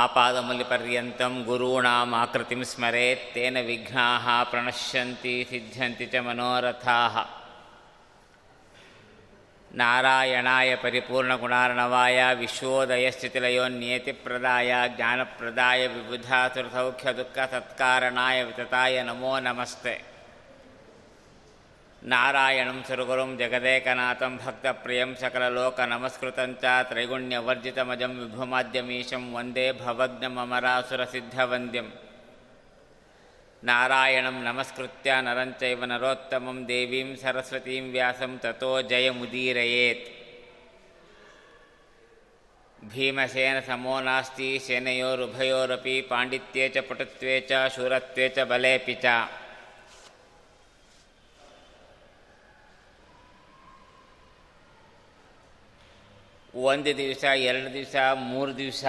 ಆಪಾದಮೂಲ್ಯ ಪರ್ಯಂತಂ ಗುರುಣಾಂ ಆಕೃತಿಂ ಸ್ಮರೆತ್ ತೇನ ವಿಘ್ನಾ ಪ್ರಣಶ್ಯಂತಿ ಸಿದ್ಧ್ಯಂತಿ ಚ ಮನೋರಥಾ ನಾರಾಯಣಾಯ ಪರಿಪೂರ್ಣಗುಣಾರ್ಣವಾಯ ವಿಶ್ವೋದಯಸ್ಥಿತಿಲಯೋನ್ಯೇತಿ ಪ್ರದಾಯ ಜ್ಞಾನಪ್ರದಾಯ ವಿಬುಧಾತುರ್ಸೌಖ್ಯದುಃಖ ಸತ್ಕಾರಣಾಯ ವಿತತಾಯ ನಮೋ ನಮಸ್ತೆ నారాయణం సురగురుం జగదేకనాథం భక్తప్రియం సకలలోకనమస్కృతం చ త్రైగుణ్యవర్జితమజం విభుమాద్యమీశం వందే భవజ్ఞమరాసురసిద్ధవంద్యం నారాయణం నమస్కృత్య నరం చైవ నరోత్తమం దేవీం సరస్వతీం వ్యాసం తతో జయముదీరయేత్. భీమసేన సమో నాస్తి సేనయోరుభయోరపి పాండిత్యే చ పటుత్వే చ శూరత్వే చ బలేపి చ. ಒಂದು ದಿವಸ, ಎರಡು ದಿವಸ, ಮೂರು ದಿವಸ.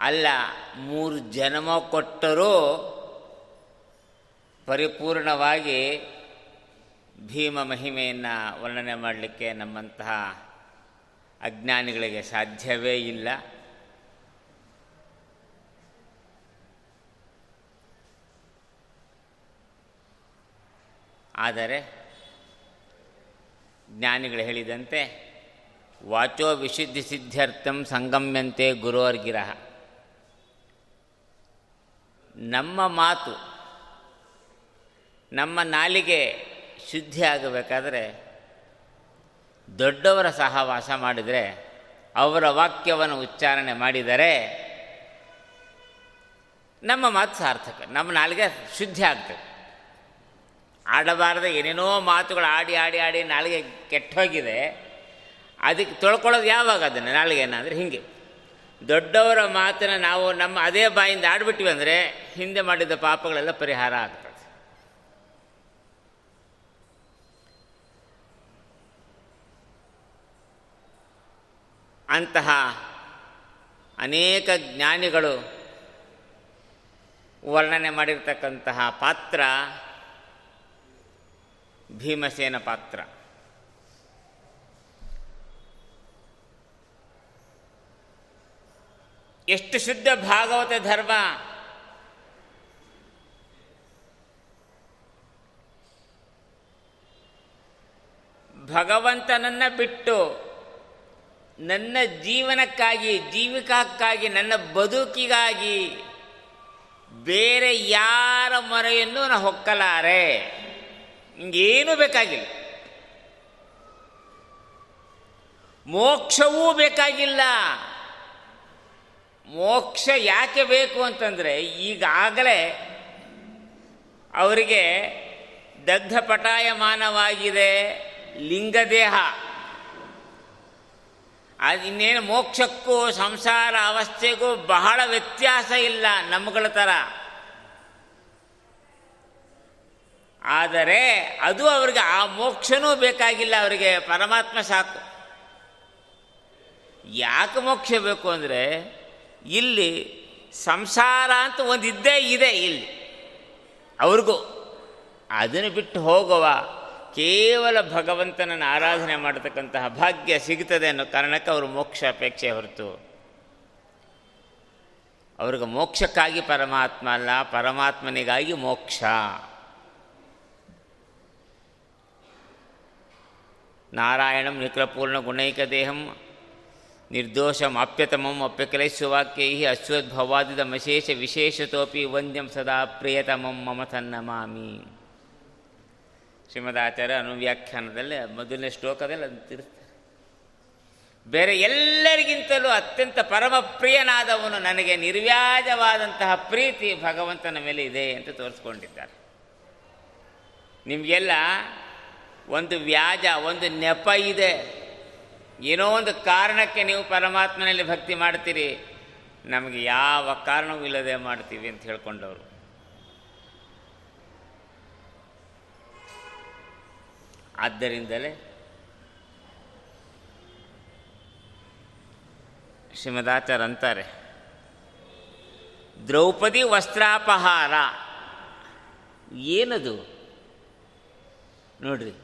ಅಲ್ಲ, ಮೂರು ಜನ್ಮ ಕೊಟ್ಟರೂ ಪರಿಪೂರ್ಣವಾಗಿ ಭೀಮ ಮಹಿಮೆಯನ್ನು ವರ್ಣನೆ ಮಾಡಲಿಕ್ಕೆ ನಮ್ಮಂತಹ ಅಜ್ಞಾನಿಗಳಿಗೆ ಸಾಧ್ಯವೇ ಇಲ್ಲ. ಆದರೆ, ಜ್ಞಾನಿಗಳು ಹೇಳಿದಂತೆ ವಾಚೋ ವಿಶುದ್ಧಿ ಸಿದ್ಧಾರ್ಥಂ ಸಂಗಮ್ಯಂತೆ ಗುರುವರ್ಗಿರಹ. ನಮ್ಮ ಮಾತು, ನಮ್ಮ ನಾಲಿಗೆ ಶುದ್ಧಿ ಆಗಬೇಕಾದರೆ ದೊಡ್ಡವರ ಸಹವಾಸ ಮಾಡಿದರೆ ಅವರ ವಾಕ್ಯವನ್ನು ಉಚ್ಚಾರಣೆ ಮಾಡಿದರೆ ನಮ್ಮ ಮಾತು ಸಾರ್ಥಕ, ನಮ್ಮ ನಾಲಿಗೆ ಶುದ್ಧಿ ಆಗ್ತದೆ. ಆಡಬಾರದ ಏನೇನೋ ಮಾತುಗಳು ಆಡಿ ಆಡಿ ಆಡಿ ನಾಲಿಗೆ ಕೆಟ್ಟೋಗಿದೆ. ಅದಕ್ಕೆ ತೊಳ್ಕೊಳ್ಳೋದು ಯಾವಾಗ ಅದನ್ನು? ನಾಳಿಗೆನ ಅಂದರೆ ಹೀಗೆ. ದೊಡ್ಡವರ ಮಾತನ್ನು ನಾವು ನಮ್ಮ ಅದೇ ಬಾಯಿಂದ ಆಡ್ಬಿಟ್ಟಿವಿ ಅಂದರೆ ಹಿಂದೆ ಮಾಡಿದ ಪಾಪಗಳೆಲ್ಲ ಪರಿಹಾರ ಆಗ್ತದೆ. ಅಂತಹ ಅನೇಕ ಜ್ಞಾನಿಗಳು ವರ್ಣನೆ ಮಾಡಿರ್ತಕ್ಕಂತಹ ಪಾತ್ರ ಭೀಮಸೇನ ಪಾತ್ರ. ಎಷ್ಟು ಶುದ್ಧ ಭಾಗವತ ಧರ್ಮ? ಭಗವಂತನನ್ನು ಬಿಟ್ಟು ನನ್ನ ಜೀವನಕ್ಕಾಗಿ, ಜೀವಿಕಕ್ಕಾಗಿ, ನನ್ನ ಬದುಕಿಗಾಗಿ ಬೇರೆ ಯಾರ ಮೊರೆಯನ್ನು ನಾನು ಹೊಕ್ಕಲಾರೆ. ಹಿಂಗೇನೂ ಬೇಕಾಗಿಲ್ಲ. ಮೋಕ್ಷವೂ ಬೇಕಾಗಿಲ್ಲ. ಮೋಕ್ಷ ಯಾಕೆ ಬೇಕು ಅಂತಂದರೆ ಈಗಾಗಲೇ ಅವರಿಗೆ ದಗ್ಧಪಟಾಯಮಾನವಾಗಿದೆ ಲಿಂಗದೇಹ. ಅದು ಇನ್ನೇನು ಮೋಕ್ಷಕ್ಕೂ ಸಂಸಾರ ಅವಸ್ಥೆಗೂ ಬಹಳ ವ್ಯತ್ಯಾಸ ಇಲ್ಲ ನಮ್ಮಗಳ ಥರ ಆದರೆ ಅದು ಅವರಿಗೆ ಆ ಮೋಕ್ಷನೂ ಬೇಕಾಗಿಲ್ಲ, ಅವರಿಗೆ ಪರಮಾತ್ಮ ಸಾಕು. ಯಾಕೆ ಮೋಕ್ಷ ಬೇಕು ಅಂದರೆ ಇಲ್ಲಿ ಸಂಸಾರ ಅಂತ ಒಂದು ಇದೆ ಇಲ್ಲಿ. ಅವ್ರಿಗೂ. ಅದನ್ನು ಬಿಟ್ಟು ಹೋಗುವ ಕೇವಲ ಭಗವಂತನನ್ನು ಆರಾಧನೆ ಮಾಡತಕ್ಕಂತಹ ಭಾಗ್ಯ ಸಿಗ್ತದೆ ಅನ್ನೋ ಕಾರಣಕ್ಕೆ ಅವರು ಮೋಕ್ಷ ಅಪೇಕ್ಷೆ ಹೊರತು. ಅವ್ರಿಗೆ ಮೋಕ್ಷಕ್ಕಾಗಿ ಪರಮಾತ್ಮ ಅಲ್ಲ, ಪರಮಾತ್ಮನಿಗಾಗಿ ಮೋಕ್ಷ. ನಾರಾಯಣಂ ನಿಖಲಪೂರ್ಣ ಗುಣೈಕ ದೇಹಂ ನಿರ್ದೋಷಂ ಅಪ್ಯತಮಂ ಅಪ್ಯಕಲೈಸ್ವಾಕ್ಯೈ ಅಶ್ವದ್ಭವಾದಿದಮಶೇಷ ವಿಶೇಷತೋಪಿ ವಂದ್ಯಂ ಸದಾ ಪ್ರಿಯತಮಂ ಮಮ ತನ್ನಮಾಮಿ. ಶ್ರೀಮದಾಚಾರ್ಯ ಅನುವ್ಯಾಖ್ಯಾನದಲ್ಲಿ ಮೊದಲನೇ ಶ್ಲೋಕದಲ್ಲಿ ಅದು ತಿರುತ್ತಾರೆ ಬೇರೆ ಎಲ್ಲರಿಗಿಂತಲೂ ಅತ್ಯಂತ ಪರಮ ಪ್ರಿಯನಾದವನು ನನಗೆ ನಿರ್ವ್ಯಾಜವಾದಂತಹ ಪ್ರೀತಿ ಭಗವಂತನ ಮೇಲೆ ಇದೆ ಅಂತ ತೋರಿಸ್ಕೊಂಡಿದ್ದಾರೆ. ನಿಮಗೆಲ್ಲ ಒಂದು ವ್ಯಾಜ, ಒಂದು ನೆಪ ಇದೆ. ಏನೋ ಒಂದು ಕಾರಣಕ್ಕೆ ನೀವು ಪರಮಾತ್ಮನಲ್ಲಿ ಭಕ್ತಿ ಮಾಡ್ತೀರಿ, ನಮಗೆ ಯಾವ ಕಾರಣವೂ ಇಲ್ಲದೆ ಮಾಡ್ತೀವಿ ಅಂತ ಹೇಳ್ಕೊಂಡವರು. ಆದ್ದರಿಂದಲೇ ಶ್ರೀಮದಾಚಾರ ಅಂತಾರೆ, ದ್ರೌಪದಿ ವಸ್ತ್ರಾಪಹಾರ. ಏನದು? ನೋಡ್ರಿ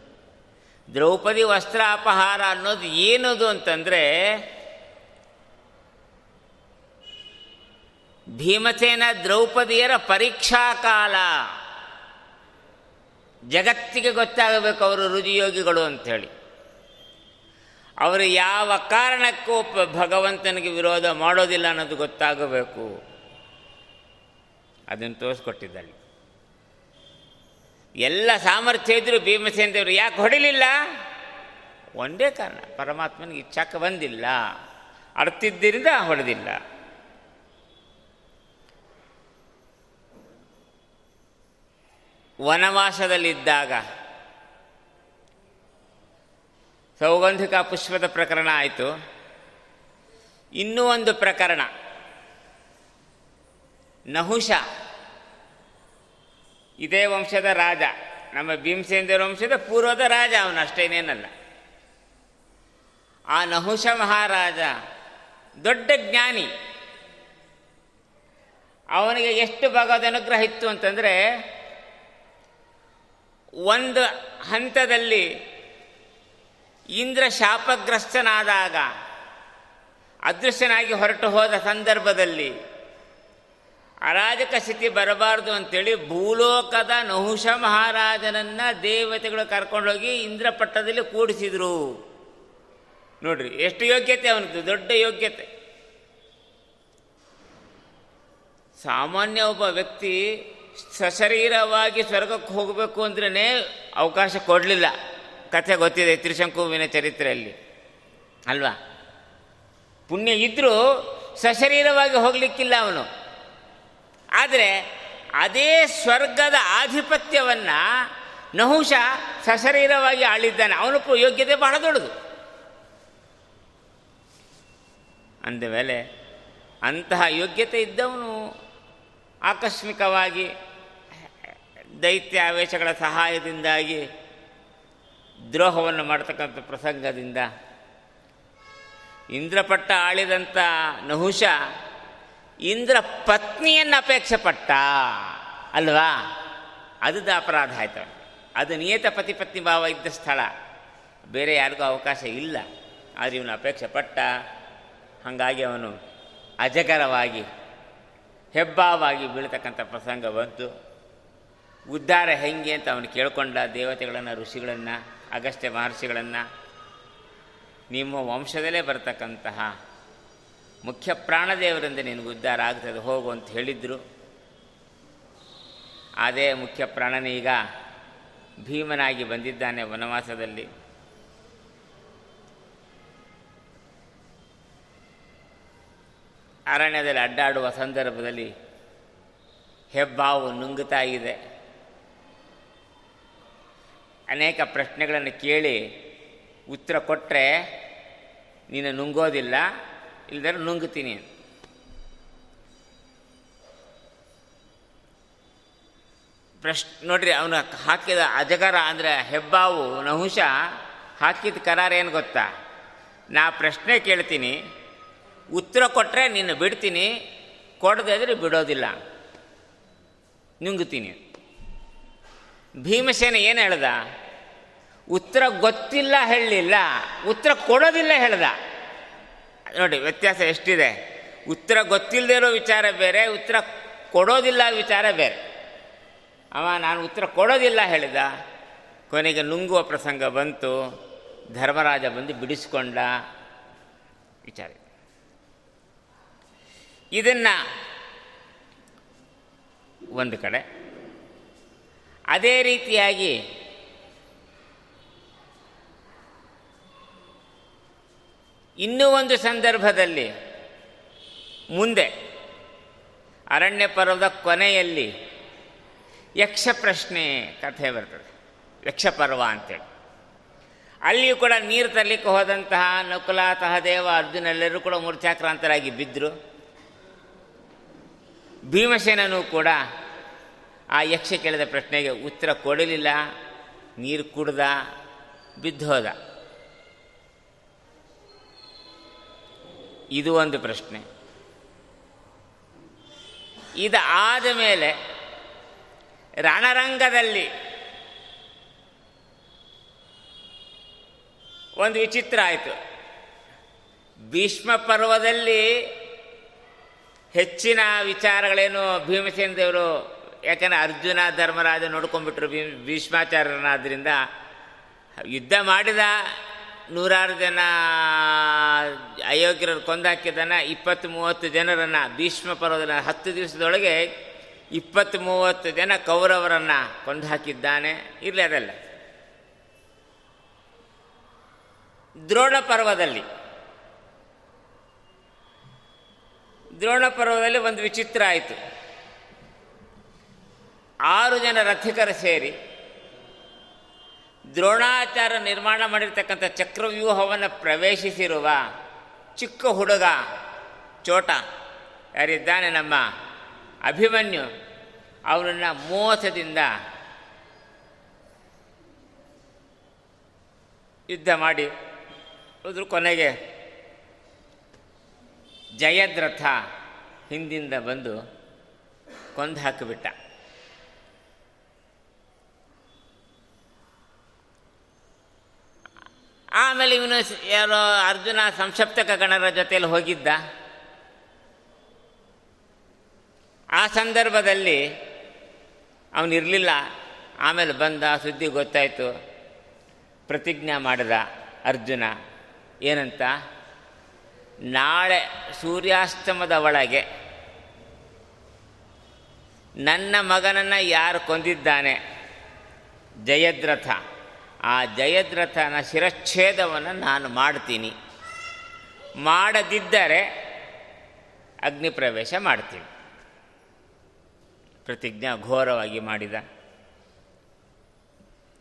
ದ್ರೌಪದಿ ವಸ್ತ್ರ ಅಪಹಾರ ಅನ್ನೋದು ಏನದು ಅಂತಂದರೆ, ಭೀಮಸೇನ ದ್ರೌಪದಿಯರ ಪರೀಕ್ಷಾ ಕಾಲ. ಜಗತ್ತಿಗೆ ಗೊತ್ತಾಗಬೇಕು ಅವರು ರುಜಿಯೋಗಿಗಳು ಅಂಥೇಳಿ. ಅವರು ಯಾವ ಕಾರಣಕ್ಕೂ ಭಗವಂತನಿಗೆ ವಿರೋಧ ಮಾಡೋದಿಲ್ಲ ಅನ್ನೋದು ಗೊತ್ತಾಗಬೇಕು. ಅದನ್ನು ತೋರಿಸ್ಕೊಟ್ಟಿದ್ದಲ್ಲಿ ಎಲ್ಲ ಸಾಮರ್ಥ್ಯ ಇದ್ದರೂ ಭೀಮಸೇನ ದೇವರು ಯಾಕೆ ಹೊಡಿಲಿಲ್ಲ? ಒಂದೇ ಕಾರಣ, ಪರಮಾತ್ಮನಿಗೆ ಇಚ್ಛಾಕ ಬಂದಿಲ್ಲ. ಅರ್ತಿದ್ದರಿಂದ ಹೊಡೆದಿಲ್ಲ. ವನವಾಸದಲ್ಲಿದ್ದಾಗ ಸೌಗಂಧಿಕ ಪುಷ್ಪದ ಪ್ರಕರಣ ಆಯಿತು. ಇನ್ನೂ ಒಂದು ಪ್ರಕರಣ. ನಹುಷ ಇದೇ ವಂಶದ ರಾಜ. ನಮ್ಮ ಭೀಮಸೇಂದ್ರ ವಂಶದ ಪೂರ್ವದ ರಾಜ ಅವನು ಅಷ್ಟೇನೇನಲ್ಲ ಆ ನಹುಷ ಮಹಾರಾಜ, ದೊಡ್ಡ ಜ್ಞಾನಿ. ಅವನಿಗೆ ಎಷ್ಟು ಭಾಗದ ಅನುಗ್ರಹ ಇತ್ತು ಅಂತಂದರೆ, ಒಂದು ಹಂತದಲ್ಲಿ ಇಂದ್ರ ಶಾಪಗ್ರಸ್ತನಾದಾಗ ಅದೃಶ್ಯನಾಗಿ ಹೊರಟು ಹೋದ ಸಂದರ್ಭದಲ್ಲಿ ಅರಾಜಕ ಸ್ಥಿತಿ ಬರಬಾರದು ಅಂತೇಳಿ ಭೂಲೋಕದ ನಹುಷ ಮಹಾರಾಜನನ್ನ ದೇವತೆಗಳು ಕರ್ಕೊಂಡೋಗಿ ಇಂದ್ರಪಟ್ಟದಲ್ಲಿ ಕೂಡಿಸಿದ್ರು. ನೋಡ್ರಿ, ಎಷ್ಟು ಯೋಗ್ಯತೆ ಅವನದ್ದು? ದೊಡ್ಡ ಯೋಗ್ಯತೆ. ಸಾಮಾನ್ಯ ಒಬ್ಬ ವ್ಯಕ್ತಿ ಸಶರೀರವಾಗಿ ಸ್ವರ್ಗಕ್ಕೆ ಹೋಗಬೇಕು ಅಂದ್ರೇ ಅವಕಾಶ ಕೊಡಲಿಲ್ಲ. ಕಥೆ ಗೊತ್ತಿದೆ ತ್ರಿಶಂಕುವಿನ ಚರಿತ್ರೆಯಲ್ಲಿ. ಅಲ್ವಾ? ಪುಣ್ಯ ಇದ್ದರೂ ಸಶರೀರವಾಗಿ ಹೋಗಲಿಕ್ಕಿಲ್ಲ ಅವನು. ಆದರೆ ಅದೇ ಸ್ವರ್ಗದ ಆಧಿಪತ್ಯವನ್ನು ನಹುಷ ಸಶರೀರವಾಗಿ ಆಳಿದ್ದಾನೆ. ಅವನು ಯೋಗ್ಯತೆ ಬಹಳ ದೊಡ್ಡದು. ಅಂದಮೇಲೆ ಅಂತಹ ಯೋಗ್ಯತೆ ಇದ್ದವನು ಆಕಸ್ಮಿಕವಾಗಿ ದೈತ್ಯ ಆವೇಶಗಳ ಸಹಾಯದಿಂದಾಗಿ ದ್ರೋಹವನ್ನು ಮಾಡ್ತಕ್ಕಂಥ ಪ್ರಸಂಗದಿಂದ ಇಂದ್ರಪಟ್ಟ ಆಳಿದಂಥ ನಹುಷ ಇಂದ್ರ ಪತ್ನಿಯನ್ನು ಅಪೇಕ್ಷೆ ಪಟ್ಟ ಅಲ್ವಾ? ಅದು ಅಪರಾಧ ಆಯ್ತು. ಅದು ನಿಯತ ಪತಿ ಪತ್ನಿ ಭಾವ ಇದ್ದ ಸ್ಥಳ. ಬೇರೆ ಯಾರಿಗೂ ಅವಕಾಶ ಇಲ್ಲ. ಆದರೆ ಇವನು ಅಪೇಕ್ಷೆ ಪಟ್ಟ ಹಾಗಾಗಿ ಅವನು ಅಜಗರವಾಗಿ, ಹೆಬ್ಬಾವಾಗಿ ಬೀಳ್ತಕ್ಕಂಥ ಪ್ರಸಂಗ ಬಂತು. ಉದ್ಧಾರ ಹೆಂಗೆ ಅಂತ ಅವನು ಕೇಳಿಕೊಂಡ ದೇವತೆಗಳನ್ನು, ಋಷಿಗಳನ್ನು, ಅಗಸ್ತ್ಯ ಮಹರ್ಷಿಗಳನ್ನು. ನಿಮ್ಮ ವಂಶದಲ್ಲೇ ಬರ್ತಕ್ಕಂತಹ ಮುಖ್ಯ ಪ್ರಾಣದೇವರಿಂದ ನಿನಗೆ ಉದ್ಧಾರ ಆಗ್ತದೆ, ಹೋಗು ಅಂತ ಹೇಳಿದ್ರು. ಅದೇ ಮುಖ್ಯ ಪ್ರಾಣನೀಗ ಭೀಮನಾಗಿ ಬಂದಿದ್ದಾನೆ ವನವಾಸದಲ್ಲಿ. ಅರಣ್ಯದಲ್ಲಿ ಅಡ್ಡಾಡುವ ಸಂದರ್ಭದಲ್ಲಿ ಹೆಬ್ಬಾವು ನುಂಗುತ್ತಾ ಇದೆ. ಅನೇಕ ಪ್ರಶ್ನೆಗಳನ್ನು ಕೇಳಿ ಉತ್ತರ ಕೊಟ್ಟರೆ ನೀನು ನುಂಗೋದಿಲ್ಲ. ಇಲ್ದರೆ ನುಂಗ್ತೀನಿ. ಅಂತ. ಪ್ರಶ್ ನೋಡ್ರಿ, ಅವನ ಹಾಕಿದ ಅಜಗರ ಅಂದರೆ ಹೆಬ್ಬಾವು, ನಹುಷ ಹಾಕಿದ ಕರಾರ ಏನು ಗೊತ್ತಾ? ನಾ ಪ್ರಶ್ನೆ ಕೇಳ್ತೀನಿ, ಉತ್ತರ ಕೊಟ್ಟರೆ ನಿನ್ನ ಬಿಡ್ತೀನಿ, ಕೊಡದೆ ಇದ್ರೆ ಬಿಡೋದಿಲ್ಲ. ನುಂಗ್ತೀನಿ. ಭೀಮಸೇನ ಏನು ಹೇಳ್ದ? ಉತ್ತರ ಗೊತ್ತಿಲ್ಲ, ಹೇಳಲಿಲ್ಲ, ಉತ್ತರ ಕೊಡೋದಿಲ್ಲ ಹೇಳ್ದ. ನೋಡಿ, ವ್ಯತ್ಯಾಸ ಎಷ್ಟಿದೆ? ಉತ್ತರ ಗೊತ್ತಿಲ್ಲದೆ ಇರೋ ವಿಚಾರ ಬೇರೆ, ಉತ್ತರ ಕೊಡೋದಿಲ್ಲ ವಿಚಾರ ಬೇರೆ. ಅವ, ನಾನು ಉತ್ತರ ಕೊಡೋದಿಲ್ಲ ಹೇಳಿದ. ಕೊನೆಗೆ ನುಂಗುವ ಪ್ರಸಂಗ ಬಂತು. ಧರ್ಮರಾಜ ಬಂದು ಬಿಡಿಸಿಕೊಂಡ. ವಿಚಾರ ಇದು. ಇದನ್ನು ಒಂದು ಕಡೆ. ಅದೇ ರೀತಿಯಾಗಿ ಇನ್ನೂ ಒಂದು ಸಂದರ್ಭದಲ್ಲಿ, ಮುಂದೆ, ಅರಣ್ಯ ಪರ್ವದ ಕೊನೆಯಲ್ಲಿ ಯಕ್ಷ ಪ್ರಶ್ನೆ ಕಥೆ ಬರ್ತದೆ. ಯಕ್ಷ ಪರ್ವ ಅಂತೇಳಿ. ಅಲ್ಲಿಯೂ ಕೂಡ ನೀರು ತರಲಿಕ್ಕೆ ಹೋದಂತಹ ನಕುಲ ಸಹದೇವ ಅರ್ಜುನ ಎಲ್ಲರೂ ಕೂಡ ಮೂರ್ಛಾಕ್ರಾಂತರಾಗಿ ಬಿದ್ದರು ಭೀಮಸೇನನು ಕೂಡ ಆ ಯಕ್ಷ ಕೇಳಿದ ಪ್ರಶ್ನೆಗೆ ಉತ್ತರ ಕೊಡಲಿಲ್ಲ, ನೀರು ಕುಡ್ದ ಬಿದ್ದೋದ ಇದು ಒಂದು ಪ್ರಶ್ನೆ. ಇದು ಆದ ಮೇಲೆ ರಣರಂಗದಲ್ಲಿ ಒಂದು ವಿಚಿತ್ರ ಆಯಿತು. ಭೀಷ್ಮ ಪರ್ವದಲ್ಲಿ ಹೆಚ್ಚಿನ ವಿಚಾರಗಳೇನು ಭೀಮಸೇನ ದೇವರು, ಯಾಕಂದರೆ ಅರ್ಜುನ, ಧರ್ಮರಾಜ ನೋಡ್ಕೊಂಡ್ಬಿಟ್ರು ಭೀಮ್ ಭೀಷ್ಮಾಚಾರ್ಯರನ್ನಾದ್ರಿಂದ. ಯುದ್ಧ ಮಾಡಿದ ನೂರಾರು ಜನ ಅಯೋಗ್ಯರನ್ನು ಕೊಂದಾಕಿದನ ಇಪ್ಪತ್ತು ಮೂವತ್ತು ಜನರನ್ನು ಭೀಷ್ಮ ಪರ್ವದ ಹತ್ತು ದಿವಸದೊಳಗೆ ಇಪ್ಪತ್ತು ಮೂವತ್ತು ಜನ ಕೌರವರನ್ನು ಕೊಂದು ಹಾಕಿದ್ದಾನೆ ಇರಲಿ ಅದೆಲ್ಲ. ದ್ರೋಣ ಪರ್ವದಲ್ಲಿ. ದ್ರೋಣ ಪರ್ವದಲ್ಲಿ ಒಂದು ವಿಚಿತ್ರ ಆಯಿತು. ಆರು ಜನ ರಥಿಕರು ಸೇರಿ ದ್ರೋಣಾಚಾರ ನಿರ್ಮಾಣ ಮಾಡಿರ್ತಕ್ಕಂಥ ಚಕ್ರವ್ಯೂಹವನ್ನು ಪ್ರವೇಶಿಸಿರುವ ಚಿಕ್ಕ ಹುಡುಗ, ಚೋಟ, ಯಾರಿದ್ದಾನೆ ನಮ್ಮ ಅಭಿಮನ್ಯು, ಅವನನ್ನು ಮೋಸದಿಂದ ಯುದ್ಧ ಮಾಡಿ ಅದ್ರ ಕೊನೆಗೆ ಜಯದ್ರಥ ಹಿಂದಿಂದ ಬಂದು ಕೊಂದು ಹಾಕಿಬಿಟ್ಟ. ಆಮೇಲೆ ಇವನು ಯಾರೋ ಅರ್ಜುನ ಸಂಸಪ್ತಕ ಗಣರ ಜೊತೆಯಲ್ಲಿ ಹೋಗಿದ್ದ. ಆ ಸಂದರ್ಭದಲ್ಲಿ ಅವನಿರಲಿಲ್ಲ ಆಮೇಲೆ ಬಂದ ಸುದ್ದಿ ಗೊತ್ತಾಯಿತು. ಪ್ರತಿಜ್ಞೆ ಮಾಡಿದ ಅರ್ಜುನ, ಏನಂತ? ನಾಳೆ ಸೂರ್ಯಾಸ್ತಮದ ಒಳಗೆ ನನ್ನ ಮಗನನ್ನು ಯಾರು ಕೊಂದಿದ್ದಾನೆ? ಜಯದ್ರಥ. ಆ ಜಯದ್ರಥನ ಶಿರಚ್ಛೇದವನ್ನು ನಾನು ಮಾಡ್ತೀನಿ. ಮಾಡದಿದ್ದರೆ ಅಗ್ನಿ ಪ್ರವೇಶ ಮಾಡ್ತೀನಿ. ಪ್ರತಿಜ್ಞಾ ಘೋರವಾಗಿ ಮಾಡಿದ.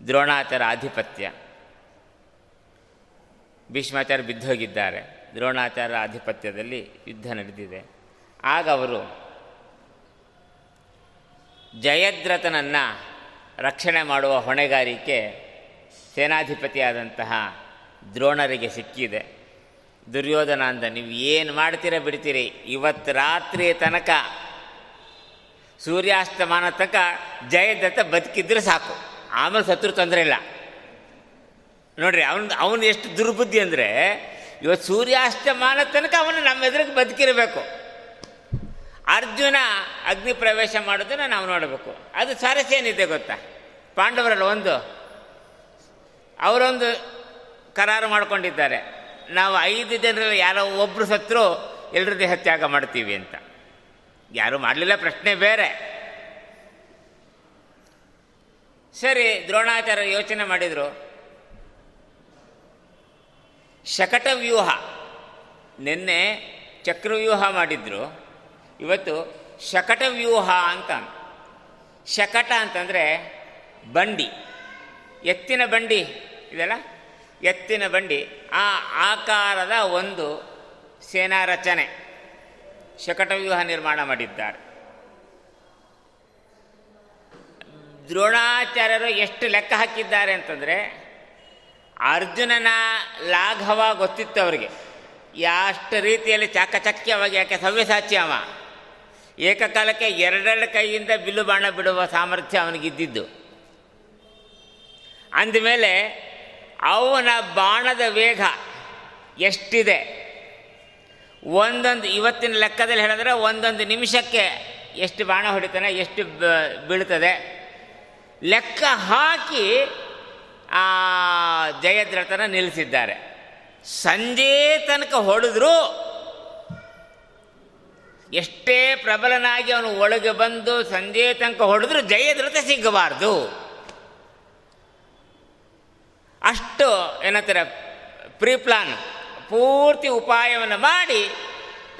ದ್ರೋಣಾಚಾರ ಆಧಿಪತ್ಯ ಭೀಷ್ಮಾಚಾರ್ಯ ಬಿದ್ದೋಗಿದ್ದಾರೆ. ದ್ರೋಣಾಚಾರ ಆಧಿಪತ್ಯದಲ್ಲಿ ಯುದ್ಧ ನಡೆದಿದೆ. ಆಗ ಅವರು ಜಯದ್ರಥನನ್ನು ರಕ್ಷಣೆ ಮಾಡುವ ಹೊಣೆಗಾರಿಕೆ ಸೇನಾಧಿಪತಿಯಾದಂತಹ ದ್ರೋಣರಿಗೆ ಸಿಕ್ಕಿದೆ. ದುರ್ಯೋಧನ ಅಂದ ನೀವು ಏನು ಮಾಡ್ತೀರ ಬಿಡ್ತೀರಿ? ಇವತ್ತು ರಾತ್ರಿ ತನಕ, ಸೂರ್ಯಾಸ್ತಮಾನ ತನಕ ಜಯದತ್ತ ಬದುಕಿದ್ರೆ ಸಾಕು. ಆಮೇಲೆ ಸತ್ರು ತೊಂದರೆ ಇಲ್ಲ. ನೋಡ್ರಿ, ಅವನು ಅವನು ಎಷ್ಟು ದುರ್ಬುದ್ಧಿ ಅಂದರೆ, ಇವತ್ತು ಸೂರ್ಯಾಸ್ತಮಾನ ತನಕ ಅವನು ನಮ್ಮ ಎದುರಿಗೆ ಬದುಕಿರಬೇಕು. ಅರ್ಜುನ ಅಗ್ನಿ ಪ್ರವೇಶ ಮಾಡೋದನ್ನು ನಾವು ನೋಡಬೇಕು. ಅದು ಸಾರಸ್ಯ ಏನಿದೆ ಗೊತ್ತಾ? ಪಾಂಡವರಲ್ಲ ಒಂದು ಅವರೊಂದು ಕರಾರು ಮಾಡಿಕೊಂಡಿದ್ದಾರೆ. ನಾವು ಐದು ಜನರಲ್ಲಿ ಯಾರೋ ಒಬ್ಬರು ಸತ್ರು ಎಲ್ಲರ ಹತ್ಯಾಗ ತ್ಯಾಗ ಮಾಡ್ತೀವಿ ಅಂತ. ಯಾರೂ ಮಾಡಲಿಲ್ಲ ಪ್ರಶ್ನೆ ಬೇರೆ. ಸರಿ, ದ್ರೋಣಾಚಾರ್ಯ ಯೋಚನೆ ಮಾಡಿದರು. ಶಕಟ ವ್ಯೂಹ ನಿನ್ನೆ ಚಕ್ರವ್ಯೂಹ ಮಾಡಿದ್ರು. ಇವತ್ತು ಶಕಟ ವ್ಯೂಹ ಅಂತ. ಶಕಟ ಅಂತಂದರೆ ಬಂಡಿ. ಎತ್ತಿನ ಬಂಡಿ. ಇದೆಲ್ಲ? ಎತ್ತಿನ ಬಂಡಿ. ಆ ಆಕಾರದ ಒಂದು ಸೇನಾ ರಚನೆ ಶಕಟವ್ಯೂಹ ನಿರ್ಮಾಣ ಮಾಡಿದ್ದಾರೆ. ದ್ರೋಣಾಚಾರ್ಯರು ಎಷ್ಟು ಲೆಕ್ಕ ಹಾಕಿದ್ದಾರೆ ಅಂತಂದರೆ, ಅರ್ಜುನನ ಲಾಘವ ಗೊತ್ತಿತ್ತು ಅವರಿಗೆ. ಯಾಷ್ಟ ರೀತಿಯಲ್ಲಿ ಚಾಕಚಕ್ಯವಾಗಿ ಯಾಕೆ ಸವ್ಯಸಾಚಿ ಅವ? ಏಕಕಾಲಕ್ಕೆ ಎರಡೆರಡು ಕೈಯಿಂದ ಬಿಲ್ಲು ಬಾಣ ಬಿಡುವ ಸಾಮರ್ಥ್ಯ ಅವನಿಗಿದ್ದಿದ್ದು. ಅಂದಮೇಲೆ ಅವನ ಬಾಣದ ವೇಗ ಎಷ್ಟಿದೆ? ಒಂದೊಂದು, ಇವತ್ತಿನ ಲೆಕ್ಕದಲ್ಲಿ ಹೇಳಿದ್ರೆ ಒಂದೊಂದು ನಿಮಿಷಕ್ಕೆ ಎಷ್ಟು ಬಾಣ ಹೊಡಿತಾನೆ, ಎಷ್ಟು ಬೀಳ್ತದೆ. ಲೆಕ್ಕ ಹಾಕಿ ಆ ಜಯದ್ರಥನ ನಿಲ್ಲಿಸಿದ್ದಾರೆ. ಸಂಜೆ ತನಕ ಹೊಡೆದ್ರು ಎಷ್ಟೇ ಪ್ರಬಲನಾಗಿ ಅವನು ಒಳಗೆ ಬಂದು ಸಂಜೆ ತನಕ ಹೊಡೆದ್ರು ಜಯದ್ರಥ ಸಿಗಬಾರ್ದು. ಅಷ್ಟು ಏನಂತಾರೆ ಪ್ರೀ ಪ್ಲಾನ್ ಪೂರ್ತಿ ಉಪಾಯವನ್ನು ಮಾಡಿ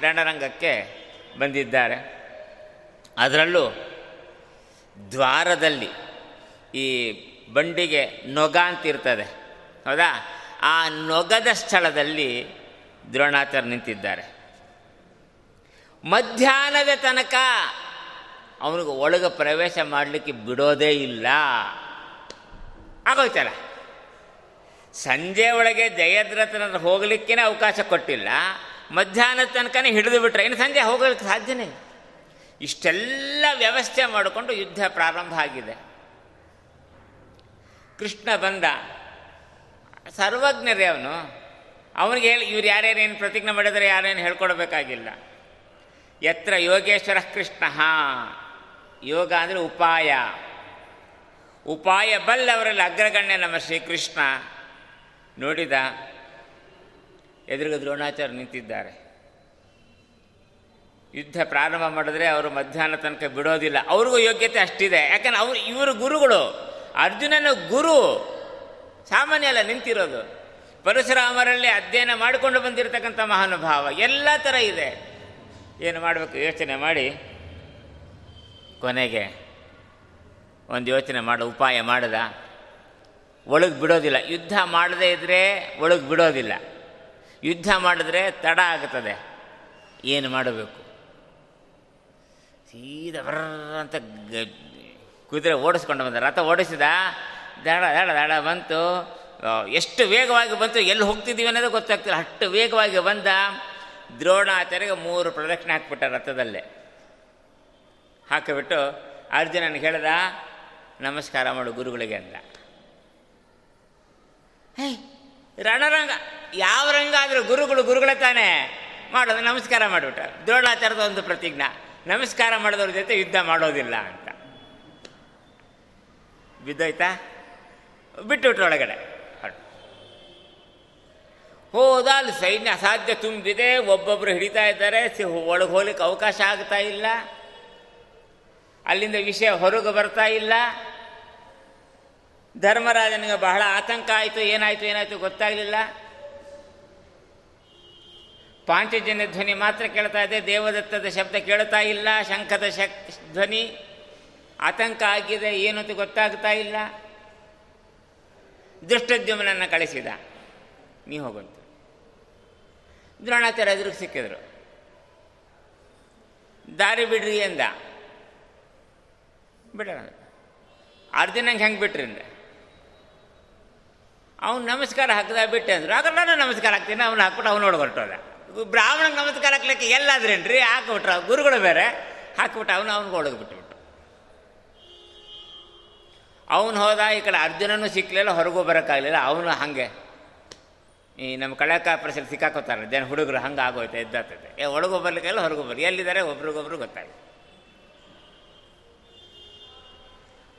ರಣರಂಗಕ್ಕೆ ಬಂದಿದ್ದಾರೆ. ಅದರಲ್ಲೂ ದ್ವಾರದಲ್ಲಿ ಈ ಬಂಡಿಗೆ ನೊಗ ಅಂತಿರ್ತದೆ. ಹೌದಾ? ಆ ನೊಗದ ಸ್ಥಳದಲ್ಲಿ ದ್ರೋಣಾಚಾರ್ಯ ನಿಂತಿದ್ದಾರೆ. ಮಧ್ಯಾಹ್ನದ ತನಕ ಅವನಿಗೆ ಒಳಗೆ ಪ್ರವೇಶ ಮಾಡಲಿಕ್ಕೆ ಬಿಡೋದೇ ಇಲ್ಲ. ಆಗೋಯ್ತಲ್ಲ? ಸಂಜೆ ಒಳಗೆ ಜಯದ್ರಥನ ಹೋಗಲಿಕ್ಕೇ ಅವಕಾಶ ಕೊಟ್ಟಿಲ್ಲ. ಮಧ್ಯಾಹ್ನದ ತನಕನೇ ಹಿಡಿದು ಬಿಟ್ರೆ ಇನ್ನು ಸಂಜೆ ಹೋಗಲಿಕ್ಕೆ ಸಾಧ್ಯನೇ. ಇಷ್ಟೆಲ್ಲ ವ್ಯವಸ್ಥೆ ಮಾಡಿಕೊಂಡು ಯುದ್ಧ ಪ್ರಾರಂಭ ಆಗಿದೆ. ಕೃಷ್ಣ ಬಂದ. ಸರ್ವಜ್ಞರೇ ಅವನು. ಅವನಿಗೆ ಹೇಳಿ, ಇವ್ರು ಯಾರ್ಯಾರೇನು ಪ್ರತಿಜ್ಞೆ ಮಾಡಿದರೆ ಯಾರೇನು ಹೇಳ್ಕೊಡ್ಬೇಕಾಗಿಲ್ಲ. ಎತ್ರ ಯೋಗೇಶ್ವರ ಕೃಷ್ಣ ಯೋಗ ಅಂದರೆ ಉಪಾಯ. ಉಪಾಯ ಬಲ್ಲವರಲ್ಲಿ ಅಗ್ರಗಣ್ಯ ನಮ್ಮ ಶ್ರೀಕೃಷ್ಣ. ನೋಡಿದ ಎದುರುಗು ದ್ರೋಣಾಚಾರ್ಯ ನಿಂತಿದ್ದಾರೆ. ಯುದ್ಧ ಪ್ರಾರಂಭ ಮಾಡಿದ್ರೆ ಅವರು ಮಧ್ಯಾಹ್ನ ತನಕ ಬಿಡೋದಿಲ್ಲ. ಅವ್ರಿಗೂ ಯೋಗ್ಯತೆ ಅಷ್ಟಿದೆ. ಯಾಕಂದ್ರೆ ಅವರು ಇವರು ಗುರುಗಳು. ಅರ್ಜುನನ ಗುರು. ಸಾಮಾನ್ಯ ಅಲ್ಲ, ನಿಂತಿರೋದು. ಪರಶುರಾಮರಲ್ಲಿ ಅಧ್ಯಯನ ಮಾಡಿಕೊಂಡು ಬಂದಿರತಕ್ಕಂಥ ಮಹಾನುಭಾವ. ಎಲ್ಲ ಥರ ಇದೆ. ಏನು ಮಾಡಬೇಕು? ಯೋಚನೆ ಮಾಡಿ. ಕೊನೆಗೆ ಒಂದು ಯೋಚನೆ ಮಾಡೋ, ಉಪಾಯ ಮಾಡಿದ. ಒಳಗೆ ಬಿಡೋದಿಲ್ಲ. ಯುದ್ಧ ಮಾಡದೇ ಇದ್ದರೆ ಒಳಗೆ ಬಿಡೋದಿಲ್ಲ. ಯುದ್ಧ ಮಾಡಿದ್ರೆ ತಡ ಆಗುತ್ತದೆ ಏನು ಮಾಡಬೇಕು? ಸೀದಾ ಬರ್ರ ಅಂತ ಕುದುರೆ ಓಡಿಸ್ಕೊಂಡು ಬಂದ. ರಥ ಓಡಿಸಿದ, ದಡ ದಡ ದಡ ಬಂತು. ಎಷ್ಟು ವೇಗವಾಗಿ ಬಂತು, ಎಲ್ಲಿ ಹೋಗ್ತಿದ್ದೀವಿ ಅನ್ನೋದು ಗೊತ್ತಾಗ್ತಿಲ್ಲ. ಅಷ್ಟು ವೇಗವಾಗಿ ಬಂದ ದ್ರೋಣಾಚಾರ್ಯಗೆ ಮೂರು ಪ್ರದಕ್ಷಿಣೆ ಹಾಕ್ಬಿಟ್ಟ ರಥದಲ್ಲೇ. ಹಾಕಿಬಿಟ್ಟು ಅರ್ಜುನನಿಗೆ ಹೇಳ್ದ, ನಮಸ್ಕಾರ ಮಾಡು ಗುರುಗಳಿಗೆ ಅಂದ ಹೇ. ರಣರಂಗ, ಯಾವ ರಂಗ ಆದರೂ ಗುರುಗಳು ಗುರುಗಳೇ ತಾನೇ ಮಾಡೋದು, ನಮಸ್ಕಾರ ಮಾಡಿಬಿಟ್ಟ ದ್ರೋಣಾಚಾರದ ಒಂದು ಪ್ರತಿಜ್ಞಾ, ನಮಸ್ಕಾರ ಮಾಡಿದವ್ರ ಜೊತೆ ಯುದ್ಧ ಮಾಡೋದಿಲ್ಲ ಅಂತ. ಬಿದ್ದೋಯ್ತಾ? ಬಿಟ್ಟುಬಿಟ್ರು ಒಳಗಡೆ. ಹೋದ. ಅಲ್ಲಿ ಸೈನ್ಯ ಅಸಾಧ್ಯ ತುಂಬಿದೆ ಒಬ್ಬೊಬ್ಬರು ಹಿಡಿತಾ ಇದ್ದಾರೆ ಒಳಗೆ ಹೋಗ್ಲಿಕ್ಕೆ ಅವಕಾಶ ಆಗ್ತಾ ಇಲ್ಲ. ಅಲ್ಲಿಂದ ವಿಷಯ ಹೊರಗೆ ಬರ್ತಾ ಇಲ್ಲ. ಧರ್ಮರಾಜನಿಗೆ ಬಹಳ ಆತಂಕ ಆಯಿತು, ಏನಾಯಿತು ಏನಾಯಿತು ಗೊತ್ತಾಗಲಿಲ್ಲ. ಪಾಂಚಜನ್ಯ ಧ್ವನಿ ಮಾತ್ರ ಕೇಳ್ತಾ ಇದೆ, ದೇವದತ್ತದ ಶಬ್ದ ಕೇಳ್ತಾ ಇಲ್ಲ, ಶಂಖದ ಶಕ್, ಧ್ವನಿ ಆತಂಕ ಆಗಿದೆ, ಏನು ಅಂತ ಗೊತ್ತಾಗ್ತಾ ಇಲ್ಲ. ದುಷ್ಟದ್ಯುಮನನ್ನು ಕಳಿಸಿದ. ನೀ ಹೋಗಂತ. ದ್ರೋಣಾಚಾರ್ಯ ಎದುರಿಗೆ ಸಿಕ್ಕಿದ್ರು. ದಾರಿ ಬಿಡ್ರಿ ಎಂದ. ಬಿಡೋಣ ಅರ್ಜುನಂಗೆ ಹೆಂಗೆ ಬಿಟ್ರಿ ಅಂದ್ರೆ? ಅವ್ನು ನಮಸ್ಕಾರ ಹಾಕಿದ ಬಿಟ್ಟೆ ಅಂದ್ರು. ಆಗ ನಾನು ನಮಸ್ಕಾರ ಹಾಕ್ತೀನಿ, ಅವ್ನು ಹಾಕ್ಬಿಟ್ಟು ಅವ್ನು ಹೊರಟೋದ ಬ್ರಾಹ್ಮಣಗೆ ನಮಸ್ಕಾರ ಹಾಕ್ಲಿಕ್ಕೆ ಎಲ್ಲಾದ್ರೇನ್ರಿ? ಹಾಕ್ಬಿಟ್ರ. ಗುರುಗಳು ಬೇರೆ. ಹಾಕ್ಬಿಟ್ಟು ಅವನು ಅವ್ನಿಗೆ ಒಳಗೆ ಬಿಟ್ಬಿಟ್ಟು ಅವನು ಹೋದ, ಈ ಕಡೆ ಅರ್ಜುನನು ಸಿಕ್ಕಲಿಲ್ಲ ಹೊರಗೂ ಬರೋಕ್ಕಾಗಲಿಲ್ಲ. ಅವನು ಹಾಗೆ. ಈ ನಮ್ಮ ಕಳಕ ಪ್ರಸಲ್ಲಿ ಸಿಕ್ಕಾಕೋತಾರ. ಜನ ಹುಡುಗರು ಹಂಗೆ ಆಗೋಯ್ತು ಎದ್ದಾಗ್ತದೆ ಏ ಒಳಗೂ ಬರ್ಲಿಕ್ಕೆಲ್ಲ ಹೊರಗೂ ಬರ್ಲಿ. ಎಲ್ಲಿದ್ದಾರೆ? ಒಬ್ರಿಗೊಬ್ರು ಗೊತ್ತಾಯ್ತು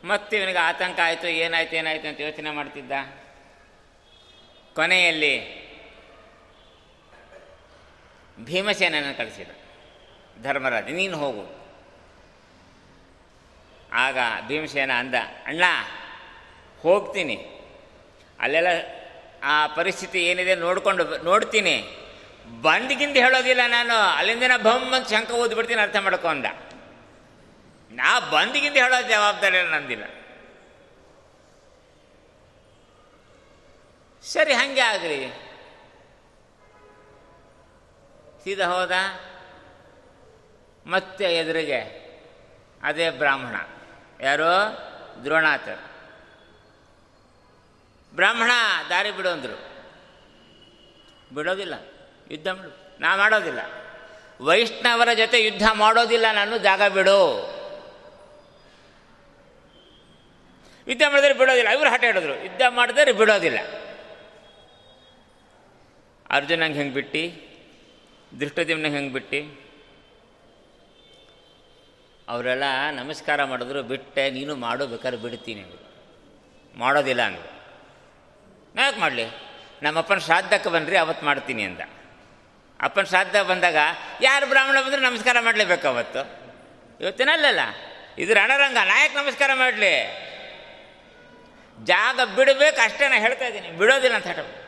ಮತ್ತೆ ಇವನಿಗೆ ಆತಂಕ ಆಯಿತು, ಏನಾಯ್ತು ಏನಾಯ್ತು ಅಂತ ಯೋಚನೆ ಮಾಡ್ತಿದ್ದ? ಕೊನೆಯಲ್ಲಿ ಭೀಮಸೇನನ್ನು ಕಳಿಸಿದ ಧರ್ಮರಾಜ, ನೀನು ಹೋಗು. ಆಗ ಭೀಮಸೇನ ಅಂದ, ಅಣ್ಣ, ಹೋಗ್ತೀನಿ. ಅಲ್ಲೆಲ್ಲ ಆ ಪರಿಸ್ಥಿತಿ ಏನಿದೆ ನೋಡ್ಕೊಂಡು ನೋಡ್ತೀನಿ. ಬಂದಿಗಿಂದ ಹೇಳೋದಿಲ್ಲ ನಾನು ಅಲ್ಲಿಂದ ಬಮ್ ಅಂತ ಶಂಕ ಓದ್ಬಿಡ್ತೀನಿ, ಅರ್ಥ ಮಾಡ್ಕೊಂಡ ನಾ ಬಂದಿಗಿಂದ ಹೇಳೋ ಜವಾಬ್ದಾರಿ ನಂದಿಲ್ಲ. ಸರಿ, ಹಂಗೆ ಆಗ್ರಿ. ಸೀದಾ ಹೋದ. ಮತ್ತೆ ಎದುರಿಗೆ. ಅದೇ ಬ್ರಾಹ್ಮಣ. ಯಾರೋ? ದ್ರೋಣಾಚಾರ್ಯ. ಬ್ರಾಹ್ಮಣ, ದಾರಿ ಬಿಡು ಅಂದರು. ಬಿಡೋದಿಲ್ಲ. ಯುದ್ಧ ಮಾಡು. ನಾ ಮಾಡೋದಿಲ್ಲ. ವೈಷ್ಣವರ ಜೊತೆ ಯುದ್ಧ ಮಾಡೋದಿಲ್ಲ. ನಾನು ಜಾಗ ಬಿಡು. ಯುದ್ಧ ಮಾಡಿದ್ರೆ ಬಿಡೋದಿಲ್ಲ. ಇವರು ಹಠ ಹಿಡಿದ್ರು. ಯುದ್ಧ ಮಾಡಿದ್ರೆ ಬಿಡೋದಿಲ್ಲ. ಅರ್ಜುನಂಗೆ ಹೆಂಗೆ ಬಿಟ್ಟು? ದೃಷ್ಟದಿಮ್ನ ಹೆಂಗೆ ಬಿಟ್ಟು? ಅವರೆಲ್ಲ ನಮಸ್ಕಾರ ಮಾಡಿದ್ರು, ಬಿಟ್ಟೆ, ನೀನು ಮಾಡು ಬೇಕಾದ್ರೆ ಬಿಡ್ತೀನಿ ಮಾಡೋದಿಲ್ಲ ಅಂದರು. ಯಾಕೆ ಮಾಡಲಿ? ನಮ್ಮಪ್ಪನ ಶ್ರಾದ್ದಕ್ಕೆ ಬನ್ನಿರಿ ಅವತ್ತು ಮಾಡ್ತೀನಿ ಅಂದ. ಅಪ್ಪನ ಶ್ರಾದ್ದ ಬಂದಾಗ, ಯಾರು ಬ್ರಾಹ್ಮಣ ಬಂದರೂ ನಮಸ್ಕಾರ ಮಾಡಲೇಬೇಕು ಅವತ್ತು? ಇವತ್ತಿನಲ್ಲಲ್ಲ. ಇದು ರಣರಂಗ ನಾಯಕ್ ನಮಸ್ಕಾರ ಮಾಡಲಿ? ಜಾಗ ಬಿಡಬೇಕು, ಅಷ್ಟೇ ನಾನು ಹೇಳ್ತಾ ಇದ್ದೀನಿ. ಬಿಡೋದಿಲ್ಲ ಅಂತ ಹೇಳ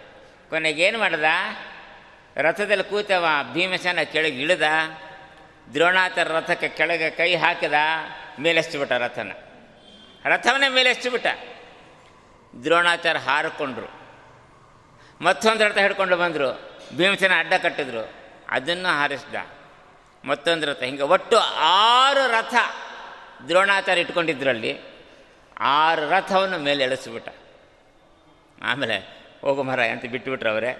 ಕೊನೆಗೆ ಏನು ಮಾಡ್ದ? ರಥದಲ್ಲಿ ಕೂತವ, ಭೀಮಸೇನ ಕೆಳಗೆ ಇಳಿದ ದ್ರೋಣಾಚಾರ ರಥಕ್ಕೆ ಕೆಳಗೆ ಕೈ ಹಾಕಿದ ಮೇಲೆಸ್ಬಿಟ್ಟ ರಥನ. ರಥವನ್ನೇ ಮೇಲೆಸ್ಬಿಟ್ಟ ದ್ರೋಣಾಚಾರ ಹಾರಿಕೊಂಡ್ರು. ಮತ್ತೊಂದು ರಥ ಹಿಡ್ಕೊಂಡು ಬಂದರು. ಭೀಮಸೇನ ಅಡ್ಡ ಕಟ್ಟಿದ್ರು. ಅದನ್ನು ಹಾರಿಸ್ದ. ಮತ್ತೊಂದು ರಥ. ಹಿಂಗೆ ಒಟ್ಟು ಆರು ರಥ ದ್ರೋಣಾಚಾರ ಇಟ್ಕೊಂಡಿದ್ರಲ್ಲಿ. ಆರು ರಥವನ್ನು ಮೇಲೆ ಎಳಿಸ್ಬಿಟ್ಟ ಆಮೇಲೆ ಹೋಗು ಮರ ಅಂತ ಬಿಟ್ಟುಬಿಟ್ರು ಅವರೇ.